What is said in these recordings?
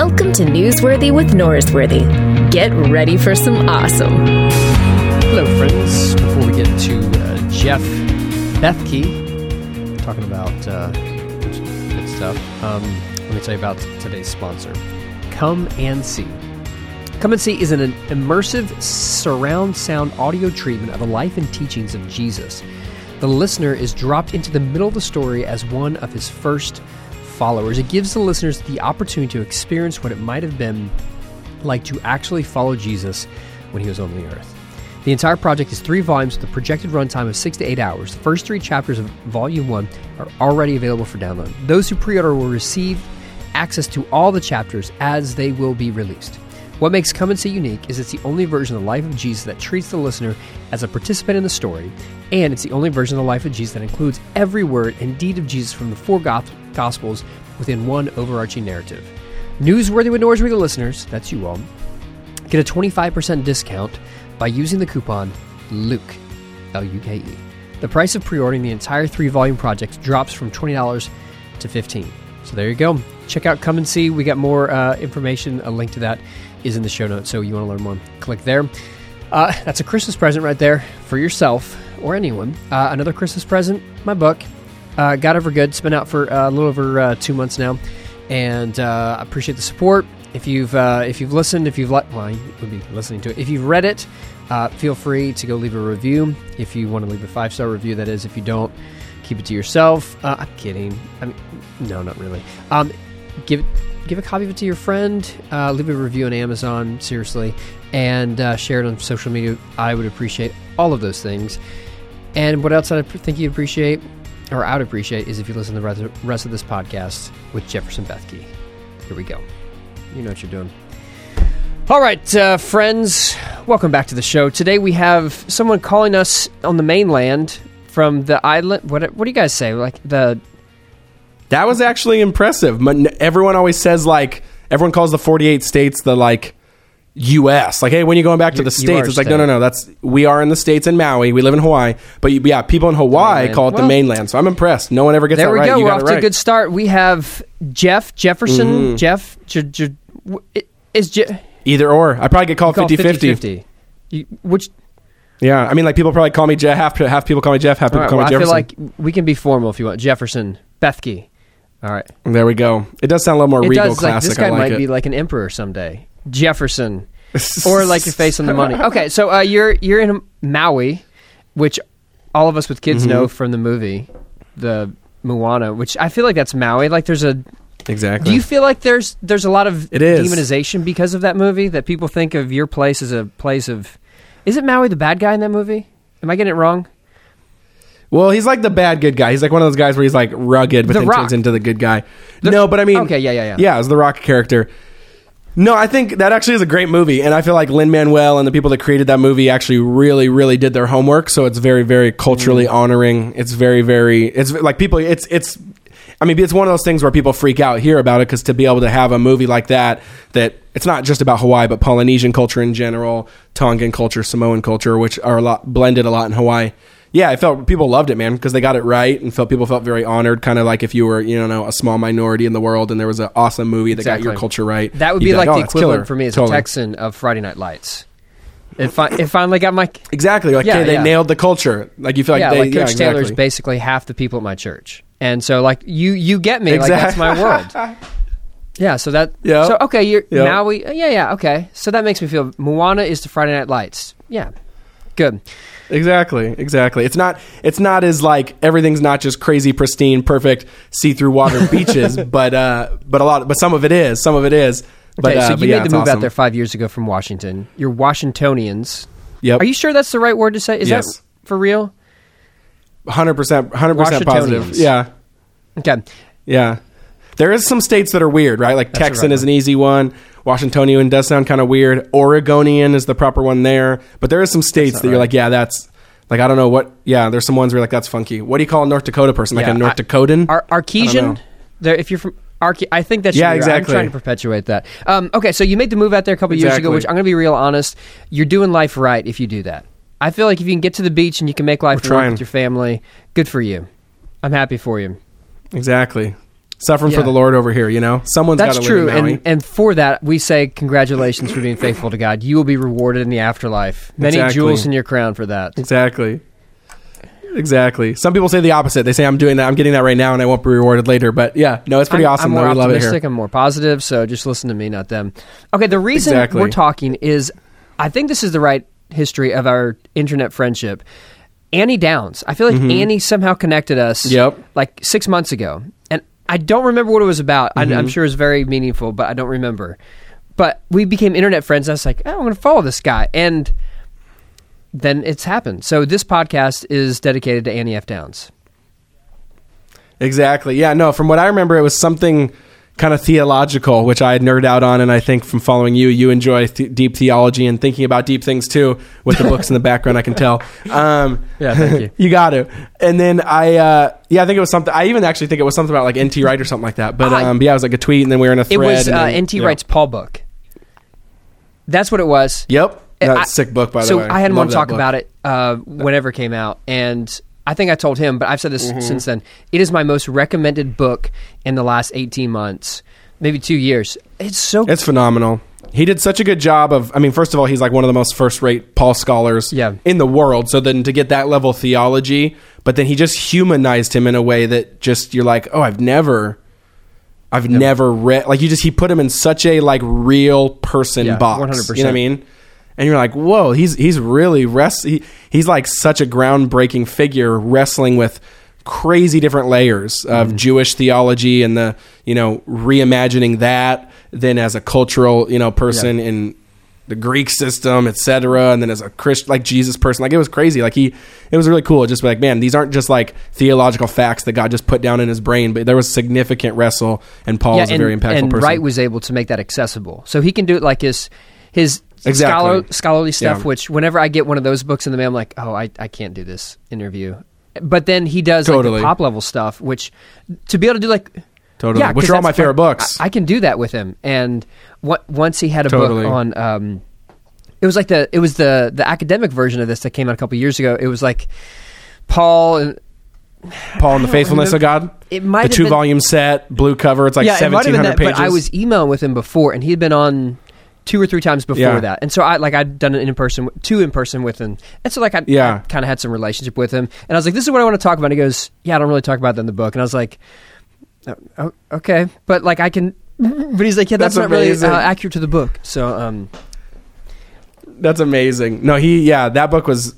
Welcome to Newsworthy with Norsworthy. Get ready for some awesome. Hello, friends. Before we get to uh, Jeff Bethke talking about uh, good stuff, um, let me tell you about today's sponsor Come and See. Come and See is an immersive surround sound audio treatment of the life and teachings of Jesus. The listener is dropped into the middle of the story as one of his first followers. It gives the listeners the opportunity to experience what it might have been like to actually follow Jesus when he was on the earth. The entire project is three volumes with a projected runtime of six to eight hours. The first three chapters of Volume 1 are already available for download. Those who pre order will receive access to all the chapters as they will be released. What makes Come and See unique is it's the only version of the life of Jesus that treats the listener as a participant in the story, and it's the only version of the life of Jesus that includes every word and deed of Jesus from the four Gospels within one overarching narrative. Newsworthy with Norsworthy listeners, that's you all, get a 25% discount by using the coupon LUKE, L U K E. The price of pre ordering the entire three volume project drops from $20 to 15 So there you go. Check out Come and See. We got more uh, information. A link to that is in the show notes. So you want to learn more, click there. Uh, that's a Christmas present right there for yourself or anyone. Uh, another Christmas present, my book. Uh, got over good. It's been out for uh, a little over uh, two months now, and uh, I appreciate the support. If you've uh, if you've listened, if you've let well, you would be listening to it. If you've read it, uh, feel free to go leave a review. If you want to leave a five star review, that is. If you don't, keep it to yourself. I'm kidding. I mean, no, not really. Um, give give a copy of it to your friend. leave a review on Amazon. Seriously, and share it on social media. I would appreciate all of those things. And what else I think you'd appreciate? Or I would appreciate is if you listen to the rest of this podcast with Jefferson Bethke. Here we go. You know what you're doing. All right, uh, friends, welcome back to the show. Today we have someone calling us on the mainland from the island. What, what do you guys say? Like the. That was actually impressive. Everyone always says, like, everyone calls the 48 states the, like, U.S. Like, hey, when you're going back to the states, it's like, no, no, no. That's we are in the states in Maui. We live in Hawaii, but yeah, people in Hawaii call it well, the mainland. So I'm impressed. No one ever gets there. we right. go. You We're off right. to a good start. We have Jeff Jefferson. Mm-hmm. Jeff J- J- is Je- either or. I probably get called 50-50. You, which yeah, I mean, like people probably call me Jeff. Half half people call me Jeff. Half people right, call well, me Jefferson. I feel like we can be formal if you want. Jefferson Bethke. All right, there we go. It does sound a little more it regal, does, classic. Like, this guy like might it. be like an emperor someday. Jefferson or like your face on the money. Okay, so uh, you're you're in Maui, which all of us with kids mm-hmm. know from the movie, the Moana, which I feel like that's Maui. Like there's a exactly. Do you feel like there's there's a lot of it is. demonization because of that movie that people think of your place as a place of? Is it Maui the bad guy in that movie? Am I getting it wrong? Well, he's like the bad good guy. He's like one of those guys where he's like rugged, but the then rock. turns into the good guy. No, but I mean, okay, yeah, yeah, yeah. Yeah, as the Rock character. No, I think that actually is a great movie, and I feel like Lin Manuel and the people that created that movie actually really, really did their homework. So it's very, very culturally mm. honoring. It's very, very. It's like people. It's it's. I mean, it's one of those things where people freak out here about it because to be able to have a movie like that, that it's not just about Hawaii, but Polynesian culture in general, Tongan culture, Samoan culture, which are a lot blended a lot in Hawaii yeah, I felt people loved it, man, because they got it right, and felt people felt very honored. Kind of like if you were, you know, a small minority in the world, and there was an awesome movie that exactly. got your culture right. That would be like, like oh, the equivalent for me as totally. a Texan of Friday Night Lights. It, fi- it finally got my exactly like yeah, they yeah. nailed the culture. Like you feel like yeah, they, like Coach yeah, Taylor's basically half the people at my church, and so like you you get me exactly. like that's my world. Yeah, so that yeah. So okay, you're yep. Maui. Yeah, yeah. Okay, so that makes me feel Moana is the Friday Night Lights. Yeah, good. Exactly, exactly. It's not it's not as like everything's not just crazy pristine, perfect see-through water beaches, but uh but a lot but some of it is. Some of it is. But, okay, so uh, you yeah, made the move awesome. out there 5 years ago from Washington. You're Washingtonians. Yep. Are you sure that's the right word to say? Is yes. that for real? 100% 100% positive. Yeah. Okay. Yeah. There is some states that are weird, right? Like That's Texan right is an easy one. Washingtonian does sound kind of weird. Oregonian is the proper one there. But there are some states that you're right. like, yeah, that's like I don't know what. Yeah, there's some ones where you're like that's funky. What do you call a North Dakota person? Like Yeah, a North I- Dakotan? Ar- Artesian. There, if you're from Arche- I think that should Yeah, exactly. I'm trying to perpetuate that. Um, okay, so you made the move out there a couple years ago, which I'm going to be real honest. You're doing life right if you do that. I feel like if you can get to the beach and you can make life work with your family, good for you. I'm happy for you. exactly. Suffering for the Lord over here. You know, someone's got That's to true, live in Maui. and and for that we say congratulations for being faithful to God. You will be rewarded in the afterlife. Many Exactly. jewels in your crown for that. Exactly. Exactly. Some people say the opposite. They say I'm doing that, I'm getting that right now, and I won't be rewarded later. But yeah, no, it's pretty I'm, awesome. I'm more though. We love it optimistic. here. I'm more positive. So just listen to me, not them. Okay, the reason Exactly. we're talking is, I think this is the right history of our internet friendship. Annie Downs. I feel like Annie somehow connected us. Mm-hmm. Yep. Like six months ago, and I don't remember what it was about. I, Mm-hmm. I'm sure it's very meaningful, but I don't remember. But we became internet friends. And I was like, oh, I'm going to follow this guy, and then it's happened. So this podcast is dedicated to Annie F. Downs. Exactly. Yeah. No. From what I remember, it was something kind of theological, which I nerd out on, and I think from following you, you enjoy th- deep theology and thinking about deep things too, with the books in the background. I can tell. Um, Yeah, thank you. you got to. And then I, uh, yeah, I think it was something. I even actually think it was something about like NT Wright or something like that. But I- um, yeah, it was like a tweet, and then we were in a thread. It was uh, then- NT yeah. Wright's Paul book. That's what it was. Yep. That's I- a sick book, by the way. so. I had him Love on to talk book. about it uh, whenever it came out, and I think I told him, but I've said this Mm-hmm. since then. It is my most recommended book in the last eighteen months, maybe two years. It's so It's phenomenal. He did such a good job of. I mean, first of all, he's like one of the most first-rate Paul scholars Yeah. in the world. So then to get that level of theology, but then he just humanized him in a way that just you're like, oh, I've never, I've never read. Like you just he put him in such a like real person Yeah, box. 100%. You know what I mean? And you're like, whoa, he's he's really rest. He, he's like such a groundbreaking figure wrestling with crazy different layers of Mm-hmm. Jewish theology and the you know reimagining that. Then as a cultural you know person in the Greek system, etc. And then as a Christian, like Jesus person, like it was crazy. Like he, it was really cool. Just be like, man, these aren't just like theological facts that God just put down in his brain, but there was significant wrestle, and Paul is a and, very impactful and person. Wright was able to make that accessible, so he can do it like his his Exactly. scholar, scholarly stuff. Yeah. Which whenever I get one of those books in the mail, I'm like, oh, I, I can't do this interview. But then he does like the pop level stuff, which to be able to do like Totally. Yeah, Which are all my favorite fun. books. I, I can do that with him. And what, once he had a Totally. book on, um, it was like the it was the the academic version of this that came out a couple years ago. It was like Paul and Paul and the faithfulness of God. It might the two been- volume set, blue cover. It's like yeah, it might have seventeen hundred pages. But I was emailing with him before, and he had been on two or three times before Yeah. that. And so I like I'd done it in person, two in person with him, and so like I, Yeah. kind of had some relationship with him. And I was like, "This is what I want to talk about." And he goes, "Yeah, I don't really talk about that in the book." And I was like, "Oh, oh, "Okay, but like I can." But he's like, "Yeah, that's, That's not really uh, accurate to the book." So um, That's amazing. No, he yeah, that book was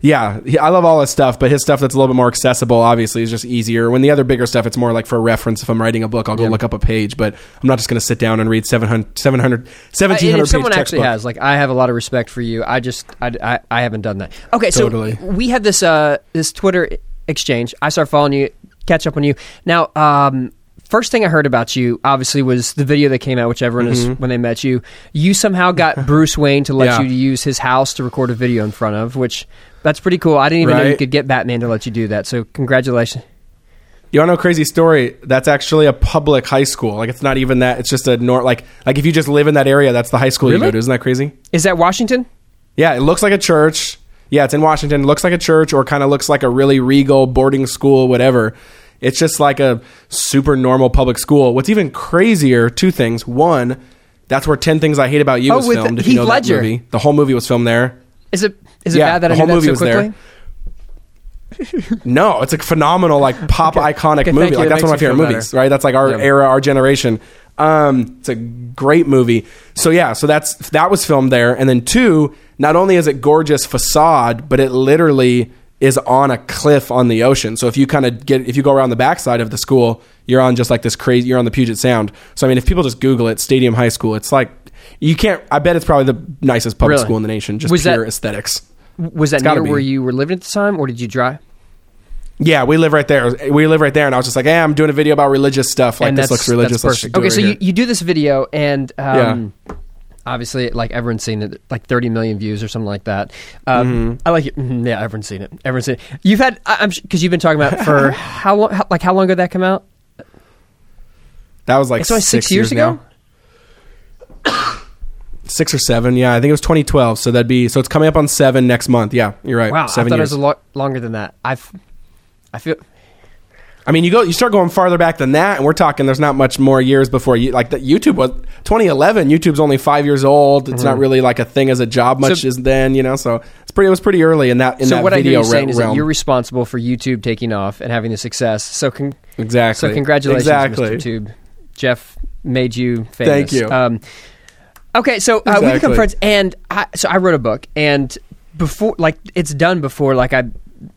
yeah, I love all his stuff, but his stuff that's a little bit more accessible, obviously, is just easier. When the other bigger stuff, it's more like for reference. If I'm writing a book, I'll go Yeah. look up a page, but I'm not just going to sit down and read 700, 700 I- and 1700 if someone actually textbook. has, like, I have a lot of respect for you. I just, I, I, I haven't done that. Okay, so Totally. we had this, uh, this Twitter exchange. I start following you, catch up on you. Now, um, first thing I heard about you, obviously, was the video that came out, which everyone is when they met you. You somehow got Bruce Wayne to let Mm-hmm. Yeah. you use his house to record a video in front of, which that's pretty cool. I didn't even know you could get Batman to let you do that. So congratulations. You want to know a crazy story? That's actually a public high school. Like it's not even that. It's just a nor like like if you just live in that area, that's the high school you go to. Isn't that crazy? Is that Washington? Yeah, it looks like a church. Yeah, it's in Washington. It looks like a church or kind of looks like a really regal boarding school, whatever. It's just like a super normal public school. What's even crazier, two things. One, that's where 10 Things I Hate About You Oh, was filmed, if Heath you know Ledger. that movie. The whole movie was filmed there. Is it is it Yeah, bad that the I whole movie so was there. No, it's a phenomenal, like pop iconic Okay, movie. Like It that's one of my favorite movies, better. right? That's like our Yeah. era, our generation. Um, it's a great movie. So yeah, so that's that was filmed there, and then two, not only is it gorgeous facade, but it literally is on a cliff on the ocean. So if you kind of get if you go around the backside of the school, you're on just like this crazy. You're on the Puget Sound. So I mean, if people just Google it, Stadium High School, it's like you can't. I bet it's probably the nicest public Really? school in the nation. Just Was that- pure aesthetics. Was that near be. where you were living at the time, or did you drive? Yeah, we live right there. We live right there, and I was just like, "Hey, I'm doing a video about religious stuff. Like this looks religious. Okay, right so you, here." you do this video, and um, obviously, like everyone's seen it, like 30 million views or something like that. Um, Mm-hmm. I like it. Mhm, Yeah, everyone's seen it. Everyone's seen it. You've had, I- I'm because you've been talking about for how long? How, like how long ago did that come out? that was like six, six years ago. now. six or seven. Yeah, I think it was 2012. So that'd be so it's coming up on seven next month. Yeah, you're right. Wow, seven I thought years. it was a lot longer than that. I've, I feel. I mean, you go, you start going farther back than that, and we're talking. There's not much more years before you like that. YouTube was 2011. YouTube's only five years old. It's not really like a thing as a job much Mm-hmm. So- as then, you know. So it's pretty. It was pretty early in that in so that what I hear you saying re- is that realm. you're responsible for YouTube taking off and having the success. So con- exactly. So congratulations, Exactly. Mr. Tube. Jeff made you famous. Thank you. Um, okay, so uh, we become friends, and I, so I wrote a book, and before, like, it's done before, like, I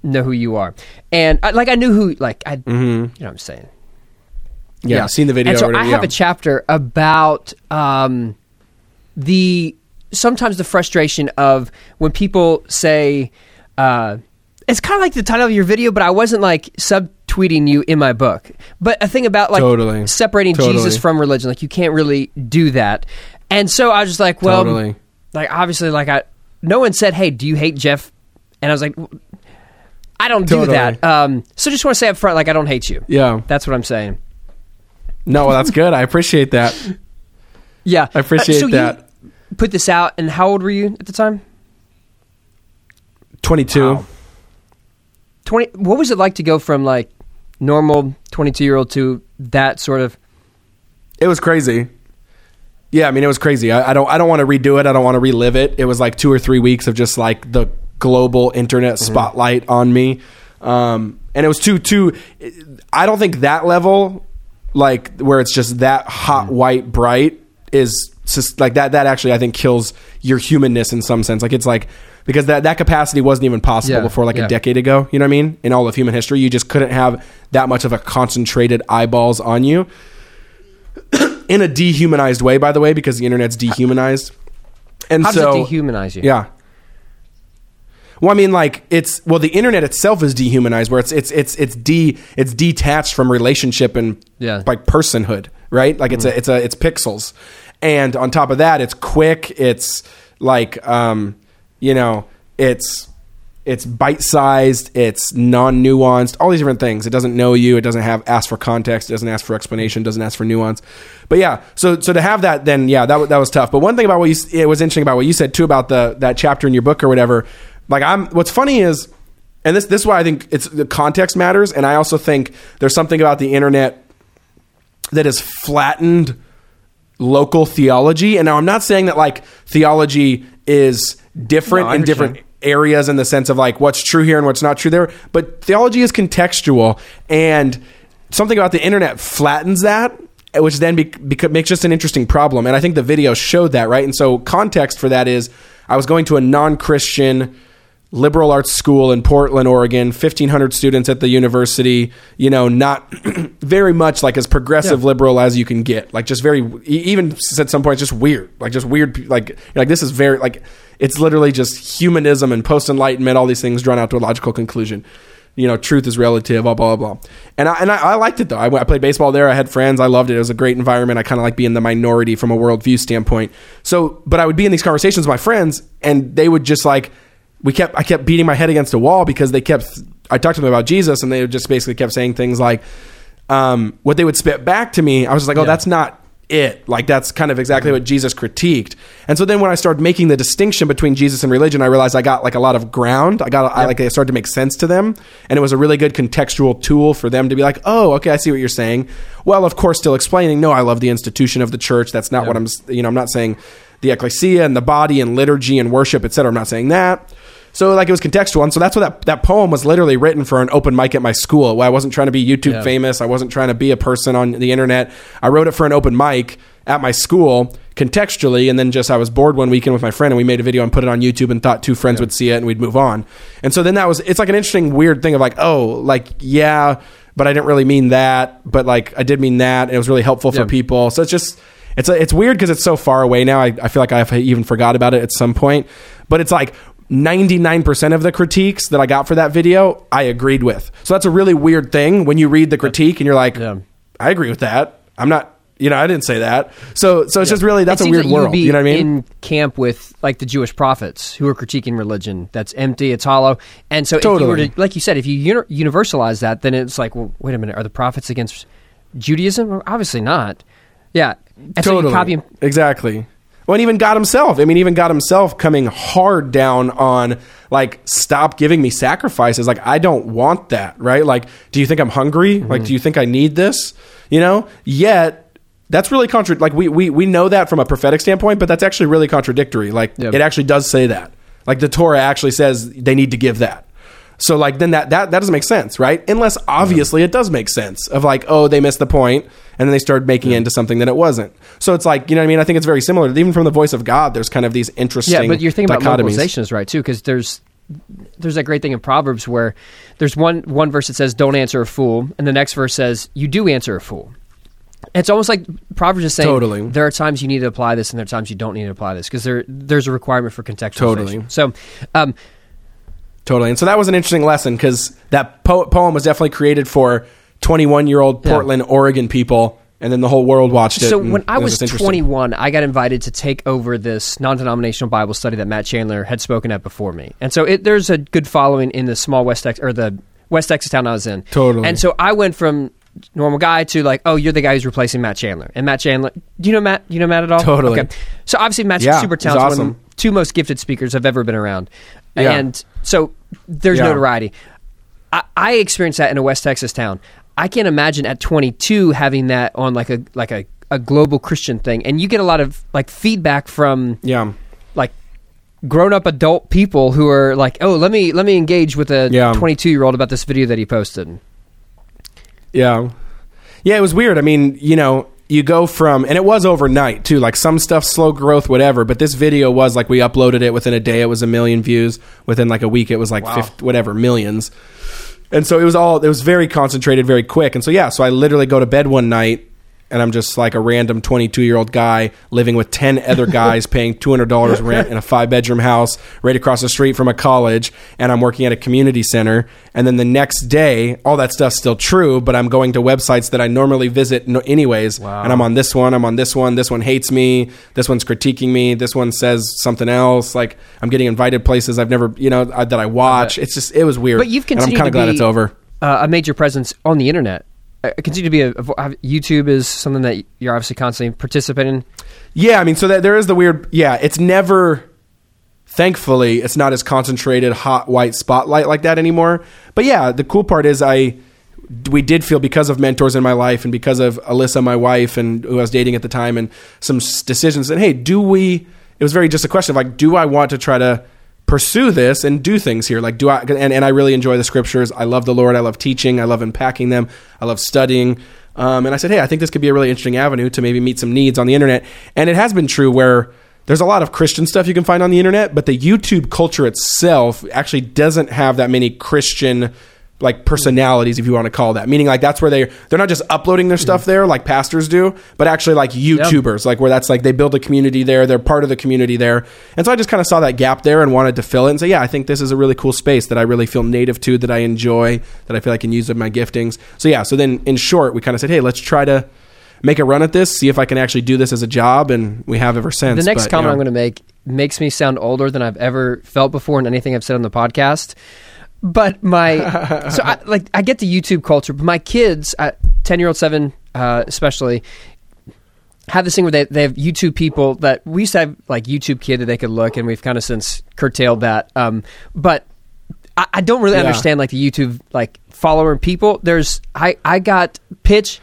know who you are, and I, like, I knew who, like, I, you know, what I'm saying. Mm-hmm. Yeah, seen the video. And so already, I have yeah. a chapter about um, the sometimes the frustration of when people say uh, it's kind of like the title of your video, but I wasn't like subtweeting you in my book. But a thing about like Totally. separating Totally. Jesus from religion, like you can't really do that. And so I was just like, well, Totally. like obviously, like I, no one said, hey, do you hate Jeff? And I was like. I don't do Totally. that. Um, so just want to say up front, like I don't hate you. Yeah. That's what I'm saying. No, well, that's good. I appreciate that. Yeah, I appreciate so that. You put this out, and how old were you at the time? 22. Wow. Twenty. What was it like to go from like normal twenty-two-year-old to that sort of? It was crazy. Yeah, I mean, it was crazy. I, I don't. I don't want to redo it. I don't want to relive it. It was like two or three weeks of just like the global internet spotlight on me, um, and it was too too. I don't think that level, like where it's just that hot, white, bright, is just like that. That actually, I think, kills your humanness in some sense. Like it's like because that that capacity wasn't even possible Yeah, before like yeah. a decade ago. You know what I mean? In all of human history, you just couldn't have that much of a concentrated eyeballs on you in a dehumanized way, by the way, because the internet's dehumanized. And How does so, it dehumanize you? yeah. Well, I mean, like it's well, the internet itself is dehumanized, where it's it's it's it's de it's detached from relationship and Yeah. like personhood, right? Like it's a it's a it's pixels, and on top of that, it's quick. It's like um, you know, it's it's bite sized, it's non nuanced, all these different things. It doesn't know you, it doesn't have ask for context, it doesn't ask for explanation, doesn't ask for nuance. But yeah, so so to have that, then yeah, that that was tough. But one thing about what you it was interesting about what you said too about the that chapter in your book or whatever. Like I'm, what's funny is, and this this is why I think it's the context matters, and I also think there's something about the internet that has flattened local theology. And now I'm not saying that like theology is different No, in different areas in the sense of like what's true here and what's not true there, but theology is contextual and something about the internet flattens that which then be, beca- makes just an interesting problem and I think the video showed that, right? And so context for that is I was going to a non-Christian liberal arts school in Portland, Oregon, 1500 students at the university, you know, not very much like as progressive Yeah. liberal as you can get. Like just very even at some point just weird. Like just weird like like this is very like it's literally just humanism and post enlightenment all these things drawn out to a logical conclusion. You know, truth is relative, blah blah blah. And I and I, I liked it though. I, I played baseball there. I had friends. I loved it. It was a great environment. I kind of like being the minority from a worldview standpoint. So, but I would be in these conversations with my friends, and they would just like we kept I kept beating my head against a wall because they kept I talked to them about Jesus and they just basically kept saying things like um, what they would spit back to me I was just like oh Yeah. that's not it. Like that's kind of exactly what Jesus critiqued. And so then when I started making the distinction between Jesus and religion I realized I got like a lot of ground. I got I like it started to make sense to them. And it was a really good contextual tool for them to be like oh okay I see what you're saying. Well of course still explaining no I love the institution of the church. That's not what I'm you know I'm not saying the ecclesia and the body and liturgy and worship etc I'm not saying that so like it was contextual, and so that's what that that poem was literally written for an open mic at my school. I wasn't trying to be YouTube Yeah. famous. I wasn't trying to be a person on the internet. I wrote it for an open mic at my school contextually, and then just I was bored one weekend with my friend, and we made a video and put it on YouTube, and thought two friends would see it, and we'd move on. And so then that was it's like an interesting weird thing of like oh like yeah, but I didn't really mean that, but like I did mean that, and it was really helpful for people. So it's just it's it's weird because it's so far away now. I, I feel like I've even forgot about it at some point. But it's like 99% of the critiques that I got for that video, I agreed with. So that's a really weird thing when you read the critique and you're like, Yeah. I agree with that. I'm not, you know, I didn't say that. So so it's just really that's a weird like world. You know what I mean? In camp with like the Jewish prophets who are critiquing religion. That's empty. It's hollow. And so, if you were Totally. to, like you said, if you universalize that, then it's like, well, wait a minute, are the prophets against Judaism? Well, obviously not. Yeah. And so totally. copy and exactly. Well, and even God Himself. I mean, even God Himself coming hard down on like, stop giving me sacrifices. Like, I don't want that, right? Like, do you think I'm hungry? Like, mm-hmm. do you think I need this? You know. Yet, that's really contra. Like, we we we know that from a prophetic standpoint, but that's actually really contradictory. Like, Yeah. it actually does say that. Like, the Torah actually says they need to give that. So like then that that that doesn't make sense, right? Unless obviously it does make sense of like oh they missed the point and then they started making it into something that it wasn't. So it's like you know what I mean. I think it's very similar. Even from the voice of God, there's kind of these interesting. Yeah, but you're thinking about localization is right too, because there's there's that great thing in Proverbs where there's one one verse that says "Don't answer a fool," and the next verse says "You do answer a fool." It's almost like Proverbs is saying Totally. there are times you need to apply this, and there are times you don't need to apply this because there there's a requirement for contextualization. Totally. So, um, Totally. And so that was an interesting lesson because that po- poem was definitely created for 21 year old Yeah. Portland, Oregon people, and then the whole world watched it. So when I was interesting. 21, I got invited to take over this non-denominational Bible study that Matt Chandler had spoken at before me, and so it, there's a good following in the small West Texas or the West Texas town I was in. Totally. And so I went from normal guy to like, oh, you're the guy who's replacing Matt Chandler, and Matt Chandler. Do you know Matt? Do you know Matt at all? Totally. Okay. So obviously Matt's Yeah, super talented, one of the two most gifted speakers I've ever been around, Yeah. and so there's Yeah. notoriety. I, I experienced that in a West Texas town. I can't imagine at 22 having that on like a like a, a global Christian thing, and you get a lot of like feedback from Yeah. like grown up adult people who are like, oh, let me let me engage with a Yeah. 22 year old about this video that he posted. Yeah. Yeah, it was weird. I mean, you know, you go from, and it was overnight too, like some stuff, slow growth, whatever. But this video was like we uploaded it within a day, it was a million views. Within like a week, it was like 50, whatever, millions. And so it was all, it was very concentrated, very quick. And so, yeah, so I literally go to bed one night and I'm just like a random 22 year old guy living with 10 other guys paying $200 rent in a five bedroom house right across the street from a college. And I'm working at a community center. And then the next day, all that stuff's still true, but I'm going to websites that I normally visit no, anyways. Wow. And I'm on this one, I'm on this one. This one hates me. This one's critiquing me. This one says something else. Like I'm getting invited places I've never, you know, I, that I watch. It's just, it was weird. But you've and I'm kind of glad it's over. Uh, a major presence on the internet. Uh, continue to be a, a YouTube is something that you're obviously constantly participating. in. Yeah, I mean, so that there is the weird. Yeah, it's never. Thankfully, it's not as concentrated, hot white spotlight like that anymore. But yeah, the cool part is I. We did feel because of mentors in my life and because of Alyssa, my wife, and who I was dating at the time, and some decisions. And hey, do we? It was very just a question of like, do I want to try to pursue this and do things here? Like, do I? And, and I really enjoy the scriptures. I love the Lord. I love teaching. I love unpacking them. I love studying. Um, and I said, hey, I think this could be a really interesting avenue to maybe meet some needs on the internet. And it has been true where there's a lot of Christian stuff you can find on the internet, but the YouTube culture itself actually doesn't have that many Christian like personalities if you want to call that. Meaning like that's where they they're not just uploading their stuff there like pastors do but actually like youtubers like where that's like they build a community there they're part of the community there. And so i just kind of saw that gap there and wanted to fill it and say yeah i think this is a really cool space that i really feel native to that i enjoy that i feel i can use with my giftings. So yeah so then in short we kind of said hey let's try to make a run at this see if i can actually do this as a job and we have ever since The next But, you comment know, I'm going to make makes me sound older than I've ever felt before in anything I've said on the podcast. But my so I, like I get the YouTube culture, but my kids, ten year old seven uh, especially, have this thing where they, they have YouTube people that we used to have like YouTube kid that they could look, and we've kind of since curtailed that. Um, but I, I don't really Yeah. understand like the YouTube like follower people. There's I I got pitch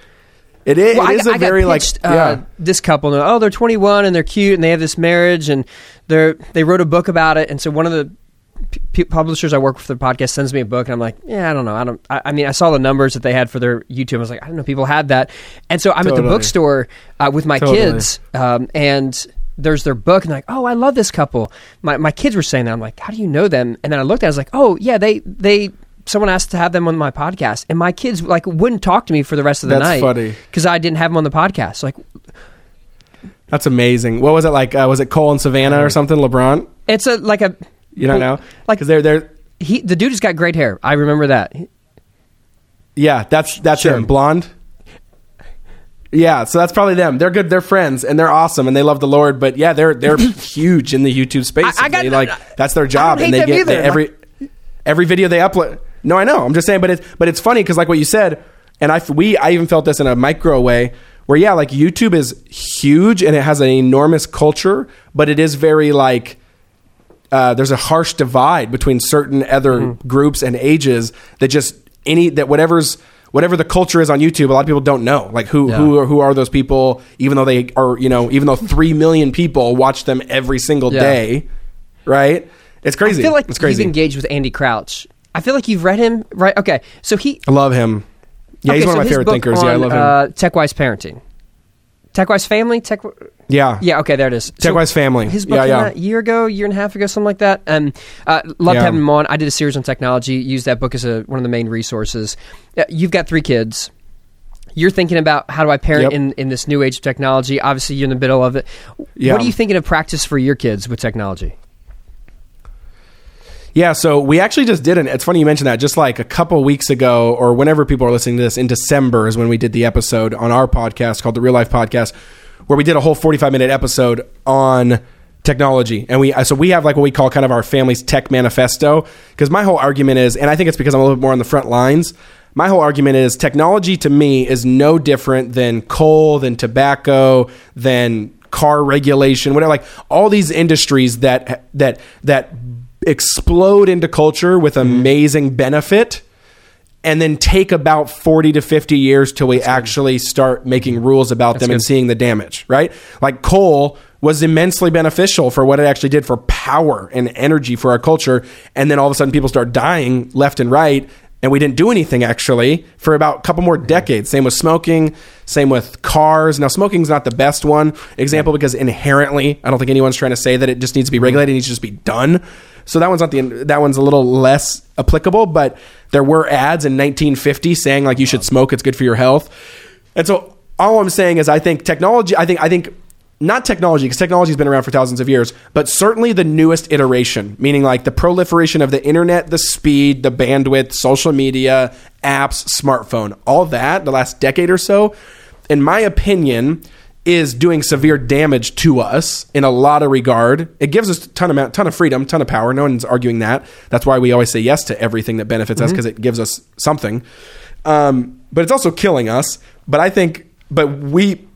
it is, well, it I, is got- a I very like yeah uh, this couple. and, Oh, they're 21 and they're cute and they have this marriage and they're they wrote a book about it. And so one of the p- publishers I work with for the podcast sends me a book and I'm like, yeah, I don't know. I don't. I, I mean, I saw the numbers that they had for their YouTube. I was like, I don't know, people had that. And so I'm at the bookstore uh, with my Totally. kids um, and. There's their book, and like, oh, I love this couple. My my kids were saying that. I'm like, how do you know them? And then I looked at, it, I was like, oh yeah, they they someone asked to have them on my podcast, and my kids like wouldn't talk to me for the rest of the That's night funny. because I didn't have them on the podcast. Like, that's amazing what was it like uh, was it cole and savannah or something LaBrant it's a like a you don't know like because they're they're he the dude has got great hair. I remember that. Yeah, that's that's Sure. him. Blonde. Yeah, so that's probably them. They're good. They're friends, and they're awesome, and they love the Lord. But yeah, they're they're huge in the YouTube space. I- I got- They, like that's their job, and they get they, every every video they upload. No, I know. I'm just saying, but it's but it's funny because like what you said, and I we I even felt this in a micro way where yeah, like YouTube is huge and it has an enormous culture, but it is very like uh, there's a harsh divide between certain other Mm-hmm. groups and ages that just any that whatever's whatever the culture is on YouTube, a lot of people don't know. Like who Yeah. who are, who are those people? Even though they are, you know, even though three million people watch them every single Yeah. day, right? It's crazy. I feel like it's crazy. you've engaged with Andy Crouch. I feel like you've read him, right? Okay, so he. I love him. Yeah, he's one so of my favorite thinkers. yeah, I love him. Uh, TechWise Parenting, TechWise Family, Tech. yeah, Yeah, okay, there it is. So TechWise Family. His book Yeah, yeah. a year ago, year and a half ago, something like that. And uh, loved Yeah. having him on. I did a series on technology. Used that book as a, one of the main resources. Uh, you've got three kids. You're thinking about how do I parent Yep. in, in this new age of technology. Obviously, you're in the middle of it. Yeah. What are you thinking of practice for your kids with technology? Yeah, so we actually just did an. It's funny you mentioned that. Just like a couple weeks ago, or whenever people are listening to this, in December is when we did the episode on our podcast called the Real Life Podcast, where we did a whole forty-five minute episode on technology, and we so we have like what we call kind of our family's tech manifesto. Because my whole argument is, and I think it's because I'm a little bit more on the front lines. My whole argument is technology to me is no different than coal, than tobacco, than car regulation, whatever. Like all these industries that that that explode into culture with amazing benefit and then take about 40 to 50 years till we actually start making rules about them and seeing the damage, right? Like coal was immensely beneficial for what it actually did for power and energy for our culture. And then all of a sudden people start dying left and right. And we didn't do anything actually for about a couple more decades. Same with smoking, same with cars. Now, smoking's not the best one example because inherently, I don't think anyone's trying to say that it just needs to be regulated. It needs to just be done. So that one's not the that one's a little less applicable. But there were ads in 1950 saying like you should smoke, it's good for your health. And so all I'm saying is I think technology. I think I think not technology because technology has been around for thousands of years, but certainly the newest iteration, meaning like the proliferation of the internet, the speed, the bandwidth, social media, apps, smartphone, all that the last decade or so, in my opinion, is doing severe damage to us in a lot of regard. It gives us a ton of ton of freedom, ton of power. No one's arguing that. That's why we always say yes to everything that benefits us because it gives us something. Um, but it's also killing us. But I think, but we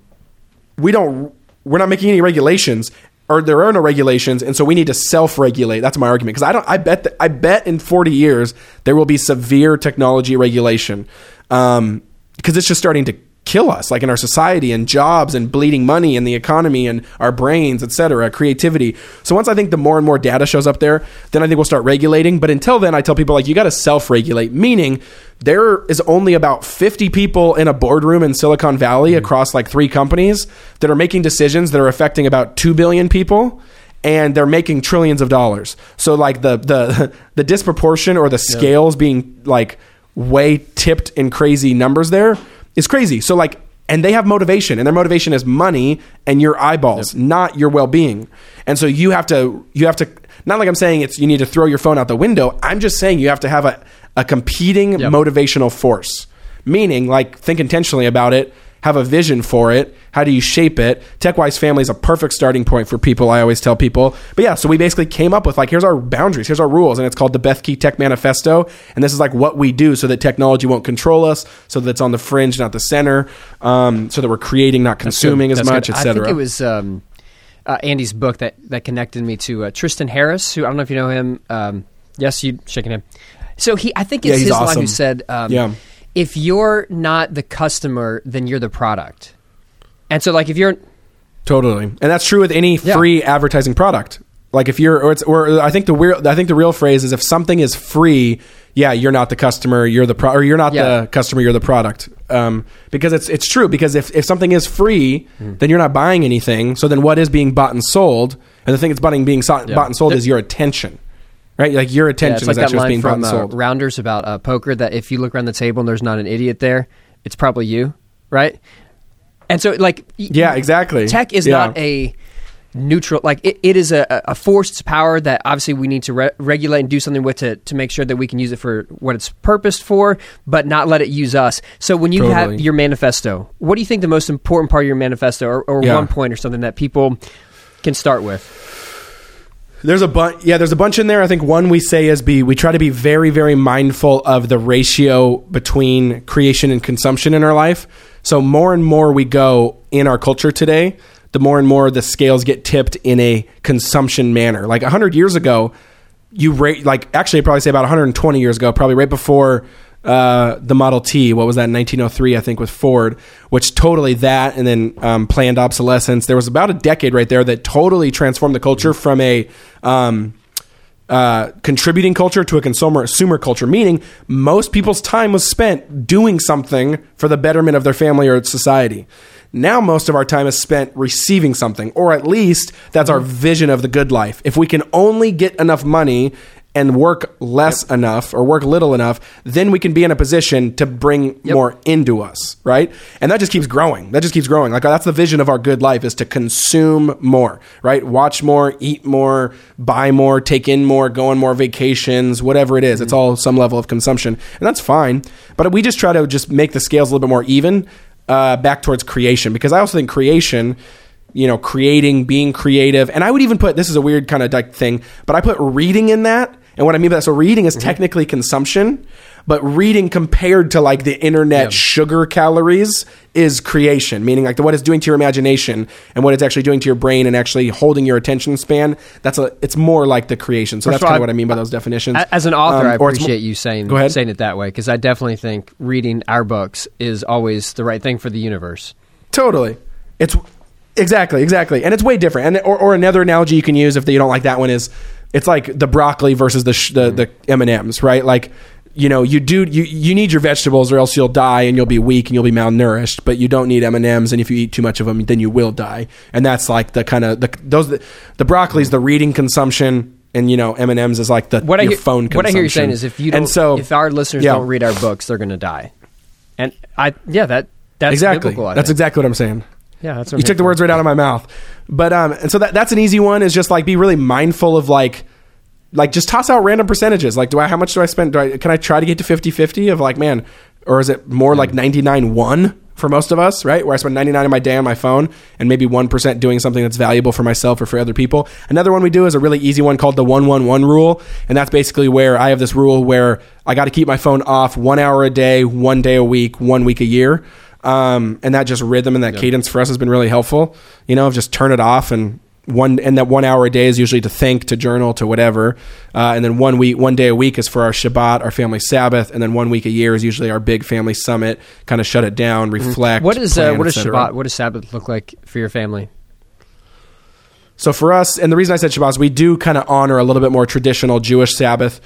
we don't we're not making any regulations or there are no regulations and so we need to self-regulate that's my argument because i don't i bet that, i bet in 40 years there will be severe technology regulation um because it's just starting to kill us like in our society and jobs and bleeding money and the economy and our brains etc creativity. So once i think the more and more data shows up there then i think we'll start regulating. But until then i tell people like you got to self-regulate meaning there is only about 50 people in a boardroom in silicon valley mm-hmm. across like three companies that are making decisions that are affecting about 2 billion people and they're making trillions of dollars. So like the the the disproportion or the scales being like way tipped in crazy numbers there is crazy. So like and they have motivation and their motivation is money and your eyeballs, not your well-being. And so you have to you have to not like I'm saying it's you need to throw your phone out the window. I'm just saying you have to have a a competing Yep. motivational force. Meaning like think intentionally about it, have a vision for it. How do you shape it? TechWise Family is a perfect starting point for people. I always tell people. But yeah, so we basically came up with like, here's our boundaries, here's our rules, and it's called the Bethke Tech Manifesto. And this is like what we do so that technology won't control us, so that it's on the fringe, not the center, um, so that we're creating, not consuming as That's much, etc. think it was um, uh, Andy's book that, that connected me to uh, Tristan Harris, who I don't know if you know him. Um, yes, you shaking him. So he, I think it's Yeah, his line who said, um, Yeah. "If you're not the customer, then you're the product." And so, like, if you're Totally, and that's true with any Yeah. free advertising product. Like if you're, or it's, or I think the real, I think the real phrase is if something is free, yeah, you're not the customer, you're the pro, or you're not Yeah. the customer, you're the product. Um, because it's it's true. Because if if something is free, Hmm. then you're not buying anything. So then what is being bought and sold? And the thing that's buying being so, bought and sold There- is your attention, right? Like your attention it's like is actually line being bought from uh. Rounders about uh, poker that if you look around the table and there's not an idiot there, it's probably you, right? And so, like, yeah, exactly. tech is Yeah. not a neutral like it, it is a, a force it's power that obviously we need to re- regulate and do something with to, to make sure that we can use it for what it's purposed for but not let it use us so when you have your manifesto what do you think the most important part of your manifesto or, or Yeah. one point or something that people can start with There's a bunch. Yeah, there's a bunch in there. I think one we say is be we try to be very very mindful of the ratio between creation and consumption in our life. So more and more we go in our culture today, the more and more the scales get tipped in a consumption manner. Like 100 years ago, you rate like actually I'd probably say about 120 years ago, probably right before uh, the Model T. What was that? 1903, I think, with Ford, which totally that, and then um, planned obsolescence. There was about a decade right there that totally transformed the culture from a um, uh, contributing culture to a consumer consumer culture, meaning most people's time was spent doing something for the betterment of their family or society. Now, most of our time is spent receiving something, or at least that's our vision of the good life. If we can only get enough money and work less enough or work little enough, then we can be in a position to bring more into us, right? And that just keeps growing. That just keeps growing. Like that's the vision of our good life is to consume more, right? Watch more, eat more, buy more, take in more, go on more vacations, whatever it is. It's all some level of consumption. And that's fine. But we just try to just make the scales a little bit more even uh, back towards creation because I also think creation you know, creating, being creative. And I would even put this is a weird kind of like thing, but I put reading in that. And what I mean by that, so reading is technically consumption, but reading compared to like the internet sugar calories is creation, meaning like the, what it's doing to your imagination and what it's actually doing to your brain and actually holding your attention span. That's a, it's more like the creation. So First that's kind of what I mean by those definitions. As an author, Um, I or it's mo- appreciate you saying Go ahead. saying it that way because I definitely think reading our books is always the right thing for the universe. Totally. It's exactly, exactly. And it's way different. And or, or another analogy you can use if you don't like that one is it's like the broccoli versus the sh- the, mm-hmm. the M&Ms, right? Like you know, you do you you need your vegetables or else you'll die and you'll be weak and you'll be malnourished, but you don't need M&Ms and if you eat too much of them then you will die. And that's like the kind of the those the broccoli is the reading consumption and you know M&Ms is like the What I hear, phone what. I hear you saying is if you don't, and so if our listeners yeah. don't read our books, they're going to die. And I yeah that that's exactly biblical, that's think. exactly what I'm saying. Yeah that's what you took the words right out of my mouth. But um and so that that's an easy one is just like be really mindful of like like just toss out random percentages. Like do i how much do i spend? Do I, can i try to get to 50 50 of like man or is it more like 99 1 for most of us right? Where i spend 99 of my day on my phone and maybe 1% doing something that's valuable for myself or for other people. Another one we do is a really easy one called the 111 rule. And that's basically where i have this rule where i got to keep my phone off one hour a day one day a week one week a year um, and that just rhythm and that cadence for us has been really helpful. You know, just turn it off and one and that one hour a day is usually to think, to journal, to whatever. Uh, and then one week, one day a week is for our Shabbat, our family Sabbath, and then one week a year is usually our big family summit. Kind of shut it down, reflect. What is uh, plan, what is et cetera. Shabbat? What does Sabbath look like for your family? So for us, and the reason I said Shabbat is we do kind of honor a little bit more traditional Jewish Sabbath,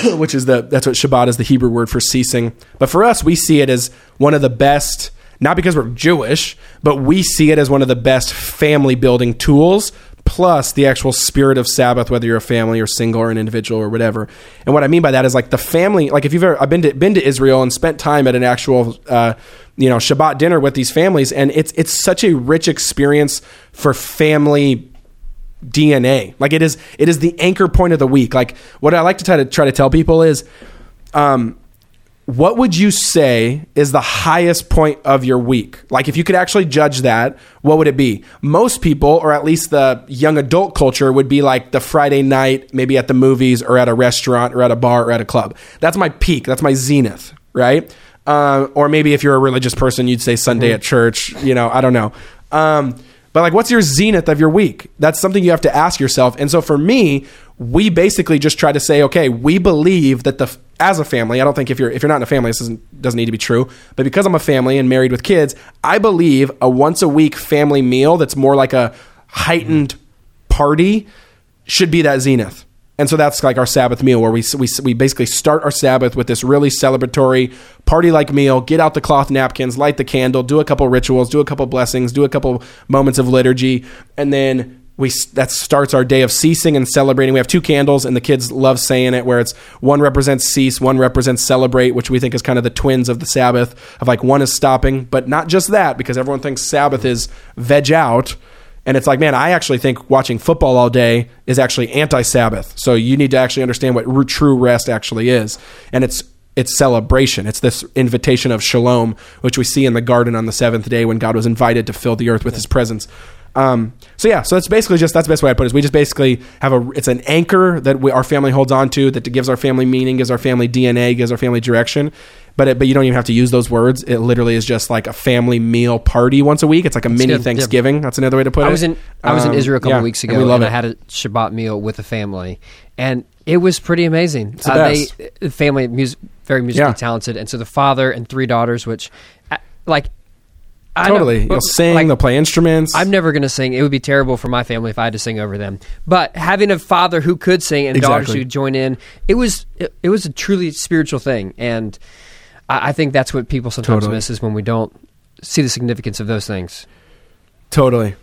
which is the that's what Shabbat is the Hebrew word for ceasing. But for us, we see it as one of the best, not because we're Jewish, but we see it as one of the best family building tools. Plus the actual spirit of Sabbath, whether you're a family or single or an individual or whatever. And what I mean by that is like the family. Like if you've ever, I've been to been to Israel and spent time at an actual, uh, you know, Shabbat dinner with these families, and it's it's such a rich experience for family DNA. Like it is it is the anchor point of the week. Like what I like to try to try to tell people is um what would you say is the highest point of your week? Like if you could actually judge that, what would it be? Most people or at least the young adult culture would be like the Friday night maybe at the movies or at a restaurant or at a bar or at a club. That's my peak. That's my zenith, right? Uh, or maybe if you're a religious person, you'd say Sunday at church. You know, I don't know. Um, but like, what's your zenith of your week? That's something you have to ask yourself. And so for me, we basically just try to say, okay, we believe that the as a family. I don't think if you're if you're not in a family, this doesn't doesn't need to be true. But because I'm a family and married with kids, I believe a once a week family meal that's more like a heightened party should be that zenith. And so that's like our Sabbath meal where we, we, we basically start our Sabbath with this really celebratory party like meal, get out the cloth napkins, light the candle, do a couple rituals, do a couple blessings, do a couple moments of liturgy, and then we that starts our day of ceasing and celebrating. We have two candles, and the kids love saying it, where it's one represents cease, one represents celebrate, which we think is kind of the twins of the Sabbath. Of like one is stopping, but not just that, because everyone thinks Sabbath is veg out. And it's like, man, I actually think watching football all day is actually anti-Sabbath. So you need to actually understand what true rest actually is, and it's it's celebration. It's this invitation of shalom, which we see in the garden on the seventh day when God was invited to fill the earth with His presence. Um, so yeah, so that's basically just that's the best way I put it. Is we just basically have a it's an anchor that we, our family holds on to that gives our family meaning, gives our family DNA, gives our family direction, but it, but you don't even have to use those words. It literally is just like a family meal party once a week. It's like a mini good. Thanksgiving. That's another way to put it. I was in I was in Um, Israel a couple yeah, weeks ago, we and, love I had a Shabbat meal with the family, and it was pretty amazing. the Uh, they the family mus- very musically Yeah. talented, and so the father and three daughters, which uh, like I totally. but, You'll sing. like, they'll play instruments. I'm never going to sing. It would be terrible for my family if I had to sing over them. But having a father who could sing and daughters who join in, it was it, it was a truly spiritual thing, and I, I think that's what people sometimes Totally. miss is when we don't see the significance of those things. Totally.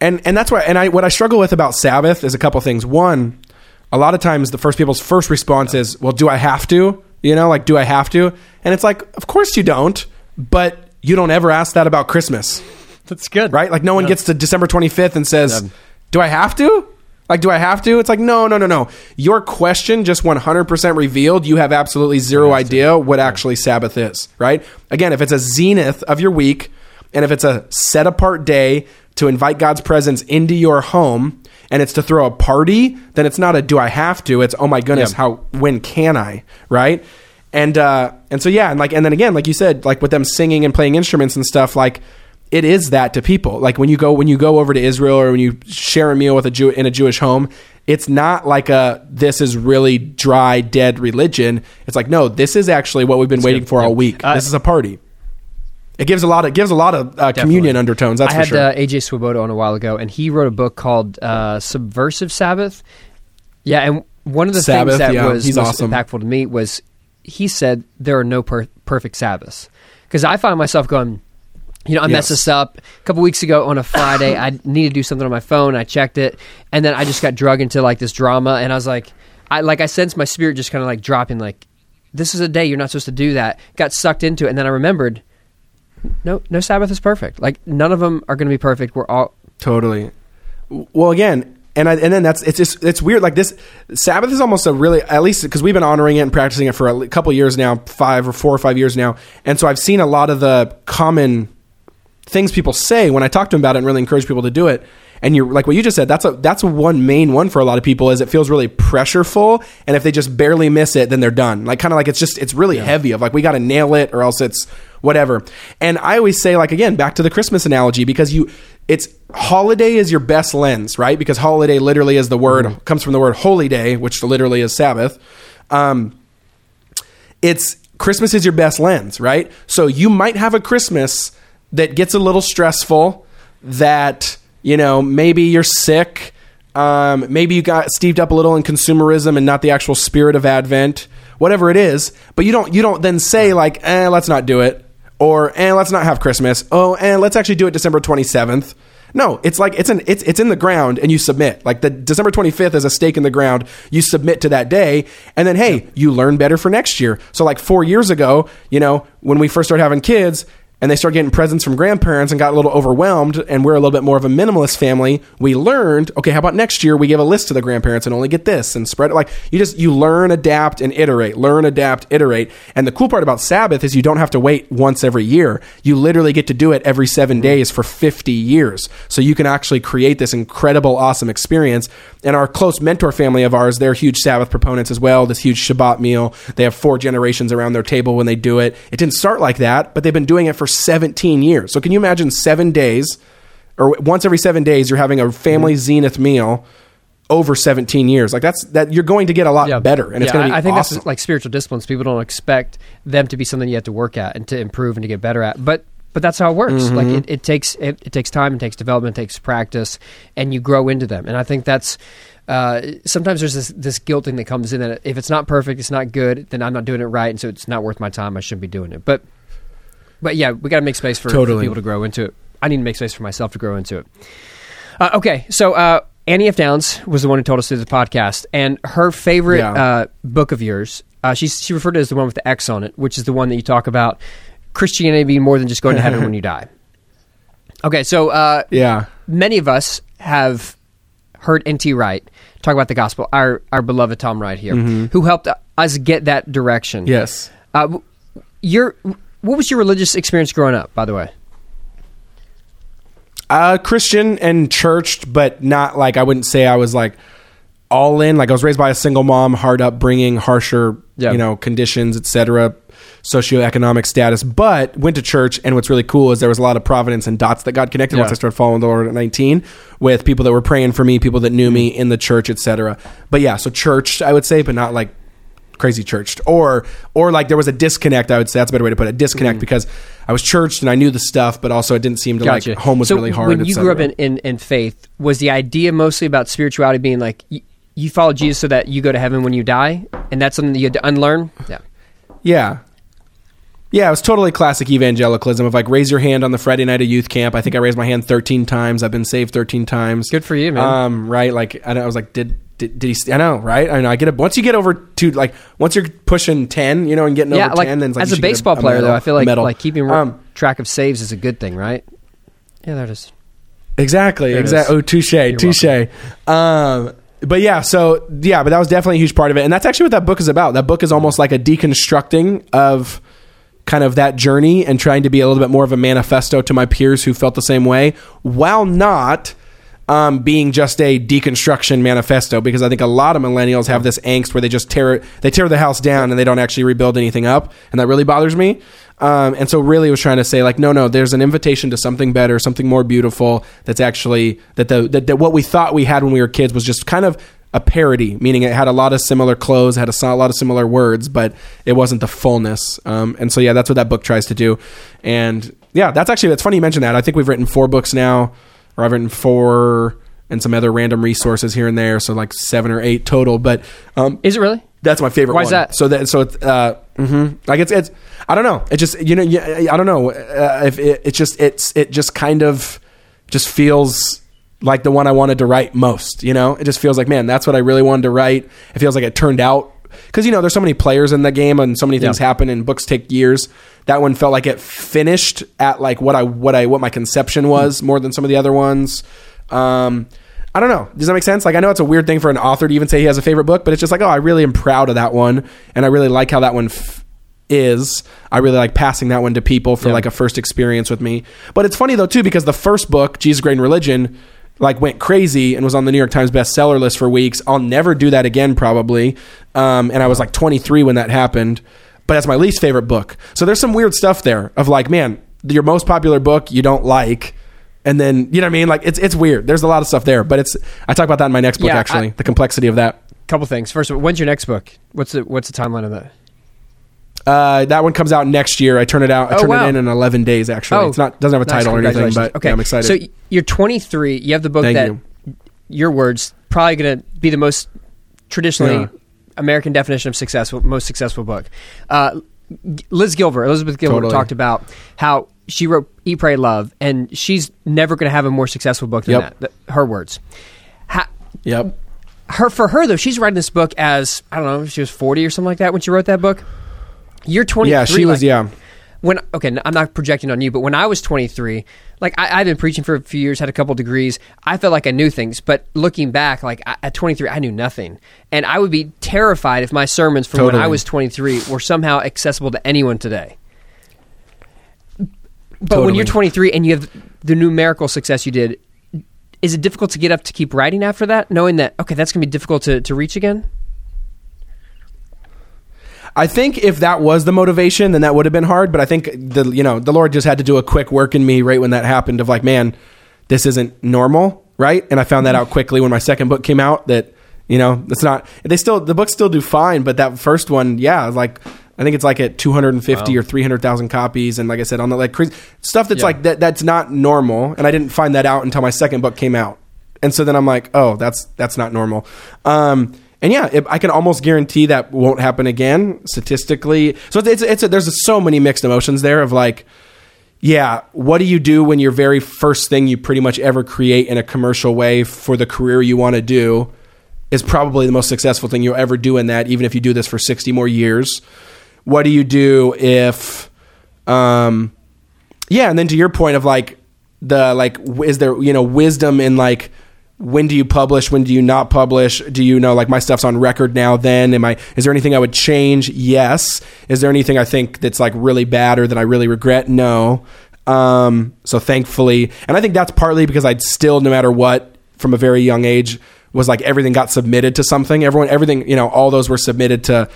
And and that's why and I what I struggle with about Sabbath is a couple things. One, a lot of times the first people's first response is, "Well, do I have to?" You know, like do I have to? And it's like, "Of course you don't." But you don't ever ask that about Christmas, That's good, right? Like no one gets to December 25th and says, Yeah. "Do I have to?" Like, do I have to? It's like, no, no, no, no. Your question just 100% revealed you have absolutely zero idea what actually Sabbath is, right? Again, if it's a zenith of your week, and if it's a set apart day to invite God's presence into your home, and it's to throw a party, then it's not a do I have to? It's oh my goodness, Yeah. how when can I, right? And uh, and so yeah, and like and then again, like you said, like with them singing and playing instruments and stuff, like it is that to people. Like when you go when you go over to Israel or when you share a meal with a Jew in a Jewish home, it's not like a this is really dry dead religion. It's like no, this is actually what we've been waiting good. for all week. Uh, this is a party. It gives a lot of it gives a lot of uh, communion undertones. That's I for had sure. uh, AJ Swoboda on a while ago, and he wrote a book called uh, Subversive Sabbath. Yeah, and one of the Sabbath, things that yeah, was most awesome. impactful to me was he said there are no per- perfect Sabbaths because I find myself going. You know, I messed this up a couple weeks ago on a Friday. I needed to do something on my phone. I checked it, and then I just got drug into like this drama, and I was like, I like I sensed my spirit just kind of like dropping. Like, this is a day you're not supposed to do that. Got sucked into it, and then I remembered, no, no Sabbath is perfect. Like none of them are going to be perfect. We're all Totally. Well, again, and I, and then that's it's just it's weird. Like this Sabbath is almost a really at least because we've been honoring it and practicing it for a couple years now, five or four or five years now, and so I've seen a lot of the common things people say when I talk to them about it and really encourage people to do it. And you're like what you just said. That's a that's one main one for a lot of people is it feels really pressureful, and if they just barely miss it, then they're done. Like kind of like it's just it's really heavy of like we got to nail it or else it's whatever. And I always say like again back to the Christmas analogy because you it's holiday is your best lens, right? Because holiday literally is the word comes from the word holy day, which literally is Sabbath. Um, it's Christmas is your best lens, right? So you might have a Christmas that gets a little stressful, that, you know, maybe you're sick, um, maybe you got steeped up a little in consumerism and not the actual spirit of Advent, whatever it is, but you don't you don't then say like, eh, let's not do it, or eh, let's not have Christmas. Oh, and let's actually do it December twenty seventh. No, it's like it's an it's it's in the ground and you submit. Like the December 25th is a stake in the ground. You submit to that day and then hey, you learn better for next year. So like 4 years ago, you know, when we first started having kids and they started getting presents from grandparents and got a little overwhelmed and we're a little bit more of a minimalist family, we learned, okay, how about next year we give a list to the grandparents and only get this and spread it like you just you learn, adapt and iterate. Learn, adapt, iterate. And the cool part about Sabbath is you don't have to wait once every year. You literally get to do it every 7 mm-hmm. days for 50 years. So you can actually create this incredible awesome experience. And our close mentor family of ours, they're huge Sabbath proponents as well. This huge Shabbat meal. They have four generations around their table when they do it. It didn't start like that, but they've been doing it for 17 years. So can you imagine 7 days or once every 7 days you're having a family zenith meal over 17 years. Like that's that you're going to get a lot better and it's Yeah, going to be I, think awesome. that's like spiritual disciplines. People don't expect them to be something you have to work at and to improve and to get better at. But but that's how it works. Like Mm-hmm. it, it takes it, it takes time, it takes development, it takes practice, and you grow into them. And I think that's uh, sometimes there's this this guilt thing that comes in that if it's not perfect, it's not good, then I'm not doing it right, and so it's not worth my time. I shouldn't be doing it. But but yeah, we got to make space for, for people to grow into it. I need to make space for myself to grow into it. Uh, okay, so uh, Annie F. Downs was the one who told us to do the podcast, and her favorite Yeah. uh, book of yours, uh, she she referred to it as the one with the X on it, which is the one that you talk about Christianity being more than just going to heaven when you die. Okay, so uh, yeah. many of us have heard N.T. Wright talk about the gospel. Our our beloved Tom Wright here, who helped us get that direction. Mm-hmm. Yes. Uh, your what was your religious experience growing up? By the way. Uh, Christian and churched, but not like I wouldn't say I was like all in. Like I was raised by a single mom, hard upbringing, harsher Yeah. you know conditions, etc., socioeconomic status, but went to church. And what's really cool is there was a lot of providence and dots that got connected once I started following the Lord at 19 with people that were praying for me, people that knew me in the church, etc. But yeah, so church, I would say, but not like crazy churched or or like there was a disconnect i would say that's a better way to put it disconnect because i was churched and i knew the stuff but also it didn't seem to Gotcha. like home was so really hard When you grew up in, in, in faith, was the idea mostly about spirituality being like you, you follow Jesus so that you go to heaven when you die, and that's something that you had to unlearn? Yeah. Yeah. Yeah, it was totally classic evangelicalism of like raise your hand on the Friday night of youth camp. I think I raised my hand 13 times. I've been saved 13 times. Good for you, man. Um, right? Like I, I was like, did, did did he? I know, right? I know. I get it. Once you get over to like once you're pushing 10, you know, and getting yeah, over like, 10, then it's like as a baseball player, medal- though, I feel like medal. like keeping Um, track of saves is a good thing, right? Yeah, there it is. Exactly. Exactly. Oh, touche. Touche. Um, but yeah, so yeah, but that was definitely a huge part of it, and that's actually what that book is about. That book is almost like a deconstructing of kind of that journey and trying to be a little bit more of a manifesto to my peers who felt the same way, while not um, being just a deconstruction manifesto. Because I think a lot of millennials have this angst where they just tear they tear the house down and they don't actually rebuild anything up, and that really bothers me. Um, and so really was trying to say like no no there's an invitation to something better something more beautiful that's actually that the that, that what we thought we had when we were kids was just kind of a parody meaning it had a lot of similar clothes had a, a lot of similar words but it wasn't the fullness um, and so yeah that's what that book tries to do and yeah that's actually it's funny you mentioned that i think we've written four books now or i've written four and some other random resources here and there so like seven or eight total but um, Is it really? that's my favorite. Why is that? So that so it's uh, mhm. like it's it's I don't know. It just you know yeah, I don't know uh, if it, it just it's it just kind of just feels like the one I wanted to write most. You know, it just feels like man, that's what I really wanted to write. It feels like it turned out because you know there's so many players in the game and so many things Yeah. happen and books take years. That one felt like it finished at like what I what I what my conception was more than some of the other ones. Um, I don't know. Does that make sense? Like, I know it's a weird thing for an author to even say he has a favorite book, but it's just like, oh, I really am proud of that one, and I really like how that one f- is. I really like passing that one to people for Yeah. like a first experience with me. But it's funny though too because the first book, Jesus, Greater Than Religion, like went crazy and was on the New York Times bestseller list for weeks. I'll never do that again, probably. Um, and I was like 23 when that happened. But that's my least favorite book. So there's some weird stuff there of like, man, your most popular book you don't like and then you know what I mean. Like it's it's weird. There's a lot of stuff there, but it's I talk about that in my next book Yeah, actually. I- the complexity of that. Couple things. First, of all, when's your next book? What's the what's the timeline of that? Uh, that one comes out next year. I turn it out. I Oh, turn wow. it in in 11 days. Actually, it's not doesn't have a nice. title or anything, but okay, yeah, I'm excited. So you're 23. You have the book Thank that you. your words probably going to be the most traditionally Yeah. American definition of successful, most successful book. Uh, Liz Gilbert, Elizabeth Gilbert, Totally. talked about how she wrote "Eat, Pray, Love," and she's never going to have a more successful book than Yep. that. Th- Her words. How, Yep. her for her though, she's writing this book as I don't know, she was 40 or something like that when she wrote that book. You're 23. Yeah, she was. Yeah. when okay, I'm not projecting on you, but when I was 23, like I, I've been preaching for a few years, had a couple degrees. I felt like I knew things, but looking back, like I, at 23, I knew nothing, and I would be terrified if my sermons from when I was 23 were somehow accessible to anyone today. But when you're 23 and you have the numerical success you did, is it difficult to get up to keep writing after that, knowing that okay, that's going to be difficult to, to reach again? I think if that was the motivation, then that would have been hard. But I think the you know the Lord just had to do a quick work in me right when that happened. Of like, man, this isn't normal, right? And I found that out quickly when my second book came out. That you know it's not. They still the books still do fine, but that first one, yeah, like I think it's like at two hundred and fifty or three hundred thousand copies, and like I said on the like crazy stuff that's Yeah. like that that's not normal. And I didn't find that out until my second book came out. And so then I'm like, oh, that's that's not normal. Um, and yeah, it, I can almost guarantee that won't happen again statistically. So it's it's, a, there's so many mixed emotions there of like, yeah, what do you do when your very first thing you pretty much ever create in a commercial way for the career you want to do is probably the most successful thing you'll ever do in that, even if you do this for 60 more years. What do you do if, um, yeah, and then to your point of like the like, is there you know wisdom in like when do you publish, when do you not publish? Do you know like my stuff's on record now? Then am I? Is there anything I would change? Yes. Is there anything I think that's like really bad or that I really regret? No. Um, so thankfully, and I think that's partly because I'd still, no matter what, from a very young age, was like everything got submitted to something. Everyone, everything, you know, all those were submitted to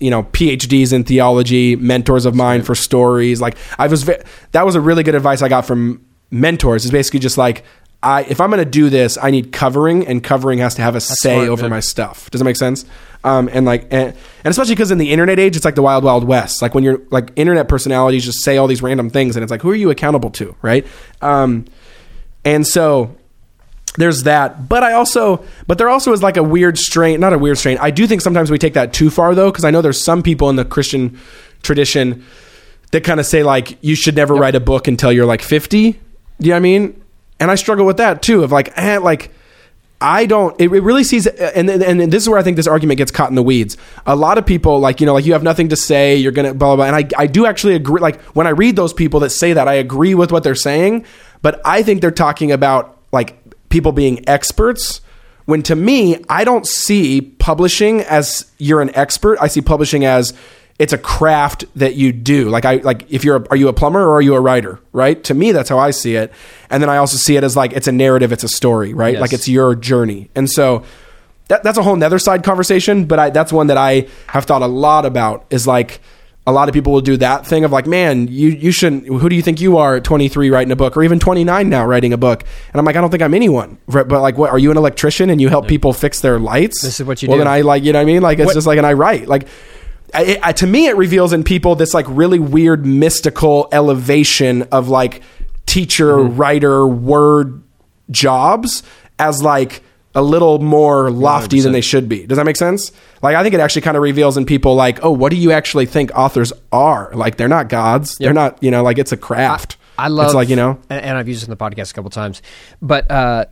you know PhDs in theology, mentors of mine for stories. Like I was that was a really good advice I got from mentors. Is basically just like I if I'm going to do this, I need covering, and covering has to have a say smart, over man. my stuff. Does that make sense? Um, and like, and, and especially because in the internet age, it's like the wild, wild west. Like when you're like internet personalities just say all these random things, and it's like, who are you accountable to, right? Um, and so there's that. But I also, but there also is like a weird strain, not a weird strain. I do think sometimes we take that too far though, because I know there's some people in the Christian tradition that kind of say like you should never write a book until you're like 50. You know what I mean? And I struggle with that too. Of like, eh, like I don't. It, it really sees, and and and this is where I think this argument gets caught in the weeds. A lot of people like you know like you have nothing to say. You're gonna blah blah blah. And I I do actually agree. Like when I read those people that say that, I agree with what they're saying. But I think they're talking about like people being experts. When to me, I don't see publishing as you're an expert. I see publishing as it's a craft that you do. Like I like if you're a, are you a plumber or are you a writer, right? To me that's how I see it. And then I also see it as like it's a narrative, it's a story, right? Yes. Like it's your journey. And so that, that's a whole nether side conversation, but I, that's one that I have thought a lot about is like a lot of people will do that thing of like, man, you, you shouldn't, who do you think you are at 23 writing a book or even 29 now writing a book? And I'm like, I don't think I'm anyone. But like, what, are you an electrician and you help people fix their lights? This is what you well, do. then I like, you know what I mean? Like, it's What- just like, and I write like, I, I, to me, it reveals in people this like really weird mystical elevation of like teacher, Mm-hmm. writer, word jobs as like a little more lofty than 100%. they should be. Does that make sense? Like I think it actually kind of reveals in people like, oh, what do you actually think authors are? Like they're not gods. They're not, you know, like it's a craft. I love. It's like you know. and, and I've used this in the podcast a couple times. But uh,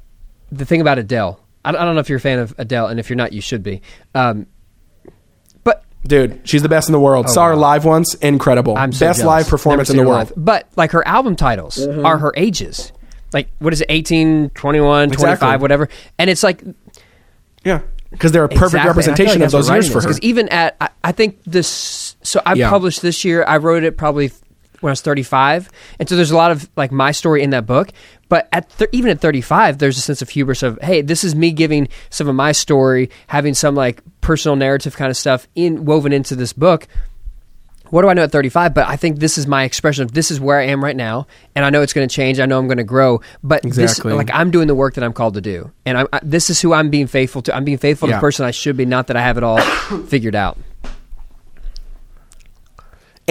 the thing about Adele, I, I don't know if you're a fan of Adele, and if you're not, you should be. Um, Dude, she's the best in the world. Oh, Saw her wow. live once, incredible. Oh, I'm so best jealous. live performance in the world. live. But like her album titles mm-hmm. are her ages. Like what is it 18, 21, 25, whatever. And it's like Yeah, because they're a perfect Exactly. And I feel representation like of those years for her. Because even at, I, I think this. So I Yeah. published this year. I wrote it probably when I was 35, and so there's a lot of like my story in that book. But at th- even at 35, there's a sense of hubris of hey, this is me giving some of my story, having some like personal narrative kind of stuff in woven into this book. What do I know at 35? But I think this is my expression of this is where I am right now, and I know it's going to change. I know I'm going to grow, but Exactly. this, like I'm doing the work that I'm called to do, and I, I, this is who I'm being faithful to. I'm being faithful to the person I should be, not that I have it all figured out.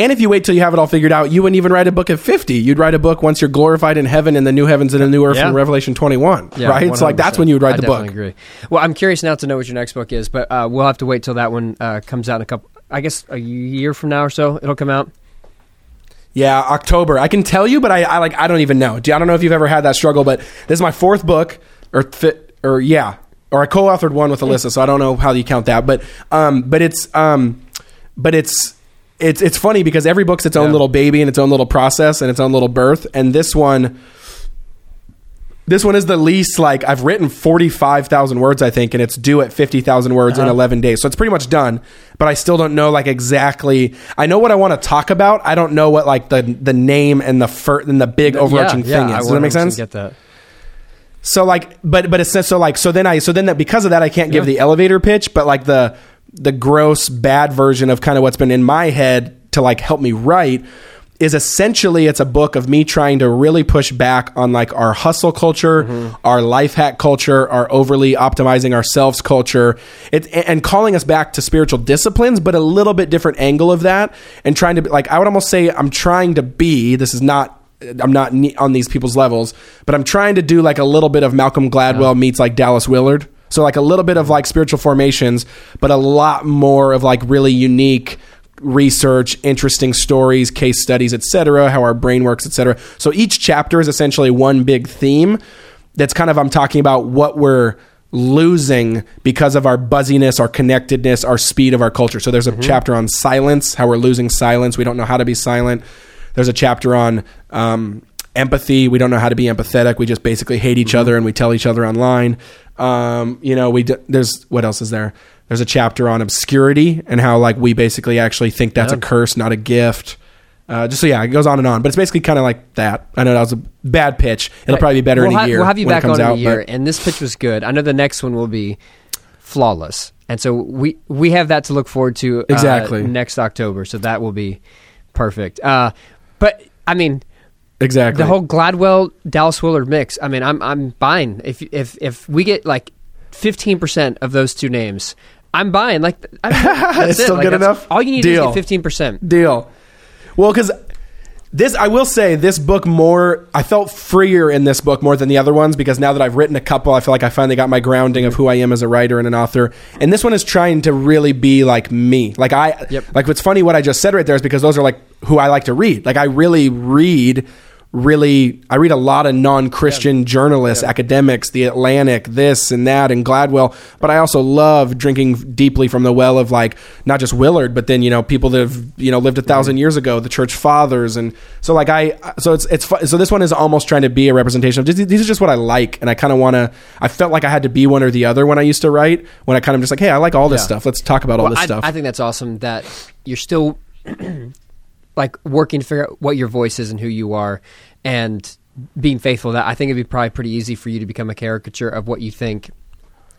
And if you wait till you have it all figured out, you wouldn't even write a book at 50. You'd write a book once you're glorified in heaven in the new heavens and the new earth Yeah. in Revelation 21. Yeah, right? So like that's when you would write I the book. definitely agree. Well, I'm curious now to know what your next book is, but uh, we'll have to wait till that one uh, comes out in a couple. I guess a year from now or so, it'll come out. Yeah, October. I can tell you, but I, I like I don't even know. I don't know if you've ever had that struggle, but this is my fourth book, or fit, or yeah, or I co-authored one with Alyssa, so I don't know how you count that, but um, but it's um, but it's it's it's funny because every book's its own Yeah. little baby and its own little process and its own little birth, and this one. This one is the least like I've written forty five thousand words I think, and it's due at fifty thousand words in uh-huh. eleven days. So it's pretty much done, but I still don't know like exactly. I know what I want to talk about. I don't know what like the the name and the fir- and the big overarching yeah, thing yeah, is. Does that make sense? Get that. So like, but but it's so like so then I so then that because of that I can't give the elevator pitch, but like the the gross bad version of kind of what's been in my head to like help me write is essentially it's a book of me trying to really push back on like our hustle culture, Mm-hmm. our life hack culture, our overly optimizing ourselves culture, it, and calling us back to spiritual disciplines, but a little bit different angle of that, and trying to be like I would almost say I'm trying to be. This is not I'm not on these people's levels, but I'm trying to do like a little bit of Malcolm Gladwell meets like Dallas Willard. So like a little bit of like spiritual formations, but a lot more of like really unique research, interesting stories, case studies, etc., how our brain works, etc. So each chapter is essentially one big theme that's kind of I'm talking about what we're losing because of our buzziness, our connectedness, our speed of our culture. So there's a chapter on silence, how we're losing silence. We don't know how to be silent. There's a chapter on um, empathy. We don't know how to be empathetic. We just basically hate each other and we tell each other online. Um, you know, we d- there's what else is there? There's a chapter on obscurity and how like we basically actually think that's a curse, not a gift. Uh, just so yeah, it goes on and on, but it's basically kind of like that. I know that was a bad pitch. It'll probably be better we'll in a ha- year. We'll have you back on in out, a year, and this pitch was good. I know the next one will be flawless. And so we we have that to look forward to uh, Exactly. next October. So that will be perfect. Uh, but I mean, Exactly. the whole Gladwell Dallas Willard mix. I mean, I'm I'm buying if if if we get like 15 percent of those two names. I'm buying like I mean, that's it. still Like, good enough? All you need Deal. is get 15 percent. deal. Well, because this, I will say, this book more. I felt freer in this book more than the other ones because now that I've written a couple, I feel like I finally got my grounding of who I am as a writer and an author. And this one is trying to really be like me. Like I, Yep. like what's funny, what I just said right there is because those are like who I like to read. Like I really read. Really, I read a lot of non-Christian journalists, academics, The Atlantic, this and that, and Gladwell. But I also love drinking deeply from the well of like not just Willard, but then you know people that have you know lived a 1000 years ago, the church fathers, and so like I, so it's it's so this one is almost trying to be a representation of just, these are just what I like, and I kind of want to. I felt like I had to be one or the other when I used to write. When I kind of just like, hey, I like all this Yeah. stuff. Let's talk about all this I, stuff. I think that's awesome that you're still like working to figure out what your voice is and who you are and being faithful to that. I think it'd be probably pretty easy for you to become a caricature of what you think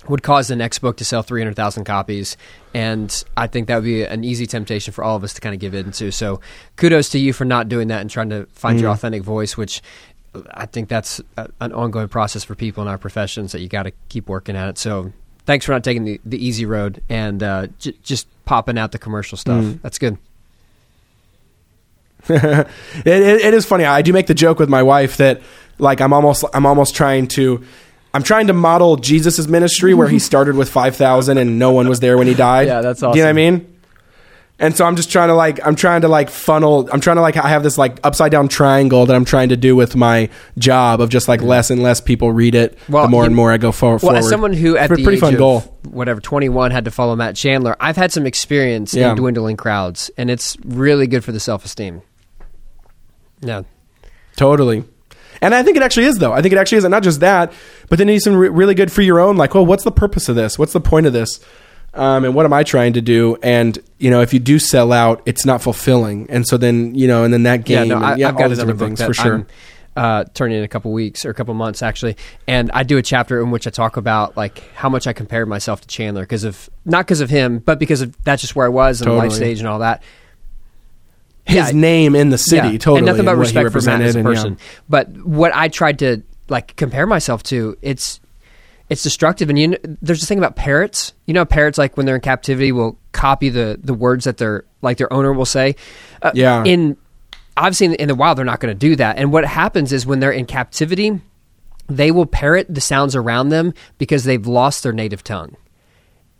would cause the next book to sell 300,000 copies. And I think that would be an easy temptation for all of us to kind of give in to. So kudos to you for not doing that and trying to find your authentic voice, which I think that's a, an ongoing process for people in our professions that you got to keep working at it. So thanks for not taking the, the easy road and uh, j- just popping out the commercial stuff. That's good. it, it, it is funny. I do make the joke with my wife that like I'm almost I'm almost trying to I'm trying to model Jesus' ministry where he started with five thousand and no one was there when he died. Yeah, that's Do you know what I mean? And so I'm just trying to like I'm trying to like funnel I'm trying to like I have this like upside down triangle that I'm trying to do with my job of just like less and less people read it Well, the more you- and more I go for- Well, forward. as someone who at Pretty- the pretty age fun of goal. whatever 21 had to follow Matt Chandler, I've had some experience Yeah. in dwindling crowds, and it's really good for the self esteem. Yeah, Totally. And I think it actually is, though. I think it actually is. And not just that, but then it's some re- really good for your own, like, well, what's the purpose of this? What's the point of this? Um, and what am I trying to do? And, you know, if you do sell out, it's not fulfilling. And so then, you know, and then that game, yeah. No, and, I, yeah, I've all got these another different book things that for sure. I'm uh, turning in a couple weeks or a couple months actually, and I do a chapter in which I talk about like how much I compared myself to Chandler because of not because of him, but because of that's just where I was and the life stage and all that. His Yeah. name in the city, Yeah, totally. and nothing but respect for Matt as a and, yeah. person. But what I tried to like compare myself to, it's it's destructive. And you know, there's this thing about parrots. You know, parrots like when they're in captivity will copy the the words that their like their owner will say. Uh, Yeah. In obviously in the, in the wild, they're not going to do that. And what happens is when they're in captivity, they will parrot the sounds around them because they've lost their native tongue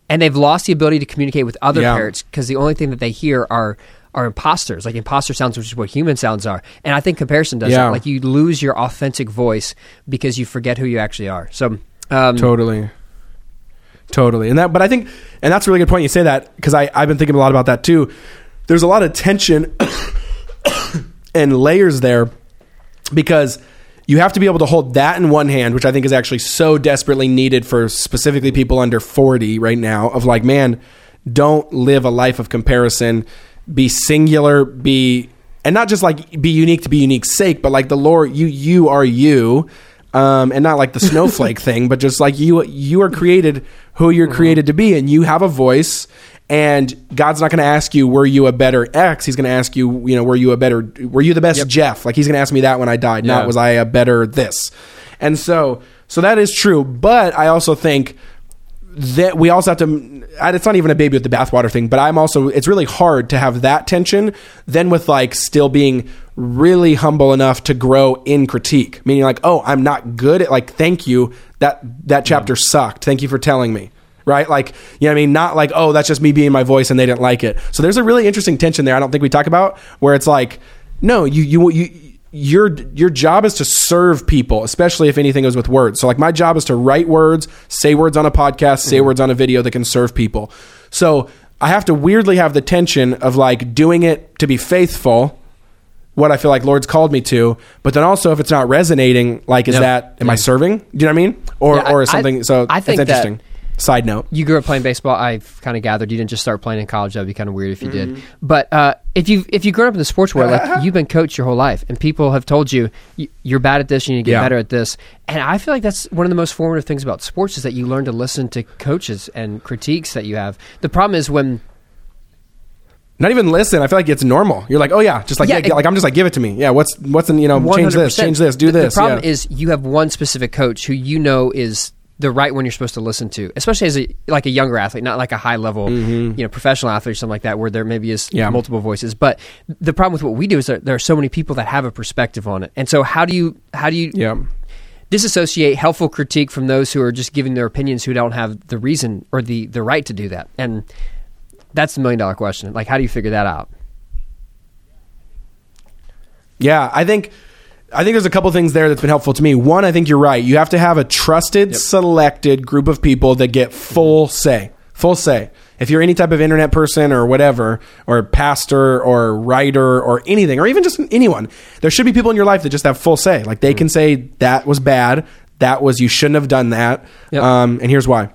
and they've lost the ability to communicate with other parrots because the only thing that they hear are are imposters, like imposter sounds, which is what human sounds are. And I think comparison does Yeah. that. Like you lose your authentic voice because you forget who you actually are. So, um, Totally. Totally. And that, but I think, and that's a really good point you say that because I, I've been thinking a lot about that too. There's a lot of tension and layers there because you have to be able to hold that in one hand, which I think is actually so desperately needed for specifically people under 40 right now of like, man, don't live a life of comparison, be singular, be, and not just like be unique to be unique's sake, but like the Lord, you, you are you. Um, and not like the snowflake thing, but just like you, you are created who you're created to be, and you have a voice. And God's not going to ask you, were you a better X? He's going to ask you, you know, were you a better, were you the best Jeff? Like he's going to ask me that when I died, Yeah. not was I a better this. And so, so that is true. But I also think that we also have to it's not even a baby with the bathwater thing but i'm also it's really hard to have that tension then with like still being really humble enough to grow in critique. Meaning like oh i'm not good at like thank you that that chapter sucked. Thank you for telling me. Right? Like you know what i mean? Not like oh that's just me being my voice and they didn't like it. So there's a really interesting tension there i don't think we talk about where it's like no you you you your your job is to serve people, especially if anything is with words. So like my job is to write words, say words on a podcast, say mm-hmm. words on a video that can serve people. So I have to weirdly have the tension of like doing it to be faithful, what I feel like Lord's called me to, but then also if it's not resonating, like is Yep. that am I serving? Do you know what I mean? Or Yeah, or I- something so I think it's that- interesting. Side note. you grew up playing baseball. I've kind of gathered you didn't just start playing in college. That'd be kind of weird if you Mm-hmm. did. But uh, if you if you grown up in the sports world, like you've been coached your whole life, and people have told you "You- you're bad at this, you need to get Yeah. better at this. And I feel like that's one of the most formative things about sports is that you learn to listen to coaches and critiques that you have. The problem is when Not even listen. I feel like it's normal. You're like, oh yeah, just like Yeah, yeah, it- like I'm just like give it to me. Yeah, what's what's in you know change this, change this, do The- this. The problem yeah. is you have one specific coach who you know is the right one you're supposed to listen to, especially as a like a younger athlete, not like a high level, you know, professional athlete or something like that, where there maybe is Mm-hmm. Yeah. multiple voices. But the problem with what we do is that there are so many people that have a perspective on it, and so how do you how do you yeah. disassociate helpful critique from those who are just giving their opinions who don't have the reason or the the right to do that? And that's the million dollar question. Like, how do you figure that out? Yeah, I think I think there's a couple things there that's been helpful to me. One, I think you're right. You have to have a trusted, selected group of people that get full say. Full say. If you're any type of internet person or whatever, or pastor or writer or anything, or even just anyone, there should be people in your life that just have full say. Like they can say that was bad, that was you shouldn't have done that, Yep. um, and here's why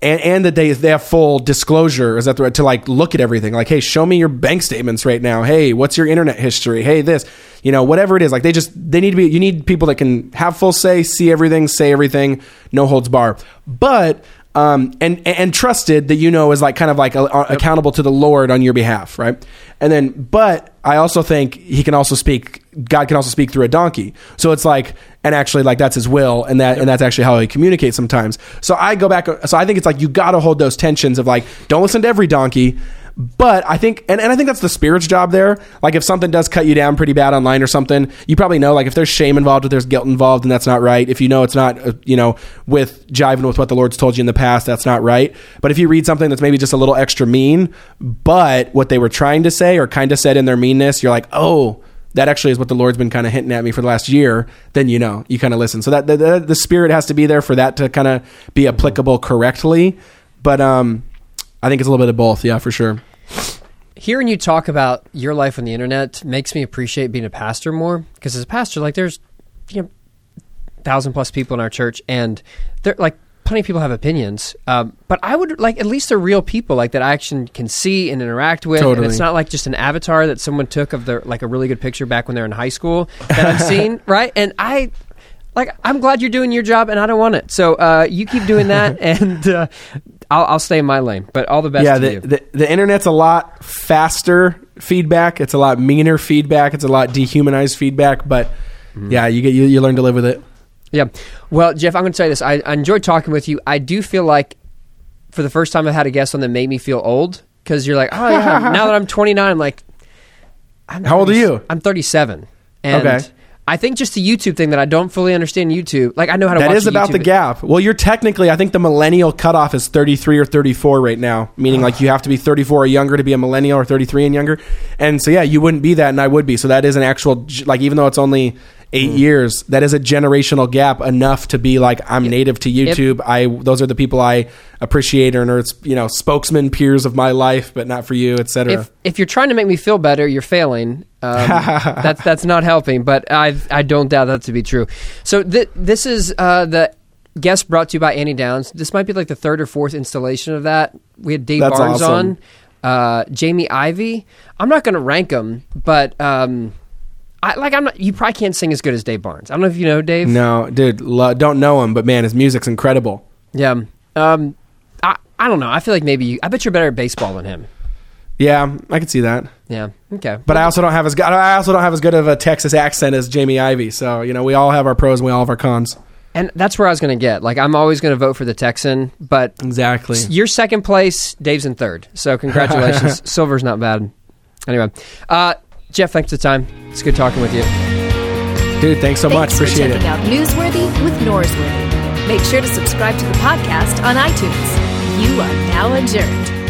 and and that they they have full disclosure is that the right to like look at everything like hey show me your bank statements right now hey what's your internet history hey this you know whatever it is like they just they need to be you need people that can have full say see everything say everything no holds bar. But um and and, trusted that you know is like kind of like a, accountable to the lord on your behalf right? And then but i also think he can also speak god can also speak through a donkey. So it's like and actually like that's his will and that and that's actually how he communicates sometimes. So i go back so i think it's like you got to hold those tensions of like don't listen to every donkey but i think and, and i think that's the spirit's job there like if something does cut you down pretty bad online or something you probably know like if there's shame involved if there's guilt involved and that's not right if you know it's not uh, you know with jiving with what the lord's told you in the past that's not right but if you read something that's maybe just a little extra mean but what they were trying to say or kind of said in their meanness you're like oh that actually is what the Lord's been kind of hinting at me for the last year, then you know, you kind of listen. So that the, the, the spirit has to be there for that to kind of be applicable correctly. But um, I think it's a little bit of both. Yeah, for sure. hearing you talk about your life on the internet makes me appreciate being a pastor more because as a pastor like there's you know thousand plus people in our church and they're like plenty of people have opinions um, but i would like at least they're real people like that i actually can see and interact with and Totally. it's not like just an avatar that someone took of their like a really good picture back when they're in high school that i've seen right and i like i'm glad you're doing your job and i don't want it so uh, you keep doing that and uh, I'll, I'll stay in my lane but all the best yeah, to the, you the the internet's a lot faster feedback. It's a lot meaner feedback. It's a lot dehumanized feedback. But mm-hmm. yeah, you get you, you learn to live with it. Yeah. Well, Jeff, I'm going to tell you this. I, I enjoyed talking with you. I do feel like for the first time I've had a guest on that made me feel old because you're like, oh, yeah. now that I'm 29, I'm like, I'm How old are you? I'm 37. And Okay. I think just the YouTube thing that I don't fully understand YouTube. Like, I know how to That is about YouTube the gap. Well, you're technically, I think the millennial cutoff is 33 or 34 right now, meaning like you have to be 34 or younger to be a millennial or 33 and younger. And so, yeah, you wouldn't be that, and I would be. So that is an actual, like, even though it's only eight Hmm. years, that is a generational gap enough to be like, I'm native to YouTube. I those are the people I appreciate, or it's you know spokesman peers of my life, but not for you, etc. if if you're trying to make me feel better, you're failing. Um, that's that's not helping. But I I don't doubt that to be true. So th- this is uh, the guest brought to you by Annie Downs. This might be like the third or fourth installation of that. We had Dave That's Barnes awesome. on, uh, Jamie Ivey. I'm not going to rank them, but um, I like I'm not. You probably can't sing as good as Dave Barnes. I don't know if you know Dave. no, dude, lo- don't know him, but man, his music's incredible. Yeah. Um, I I don't know. I feel like maybe you. I bet you're better at baseball than him. Yeah, I could see that. Yeah. Okay. But I also don't have as good. I also don't have as good of a Texas accent as Jamie Ivey. So you know, we all have our pros and we all have our cons. And that's where I was going to get. Like, I'm always going to vote for the Texan, but Exactly. you're second place. Dave's in third. So congratulations. Silver's not bad. Anyway, uh, Jeff, thanks for the time. It's good talking with you. Dude, thanks so much. Thanks for Appreciate checking it. out Newsworthy with Norsworthy. Make sure to subscribe to the podcast on iTunes. You are now adjourned.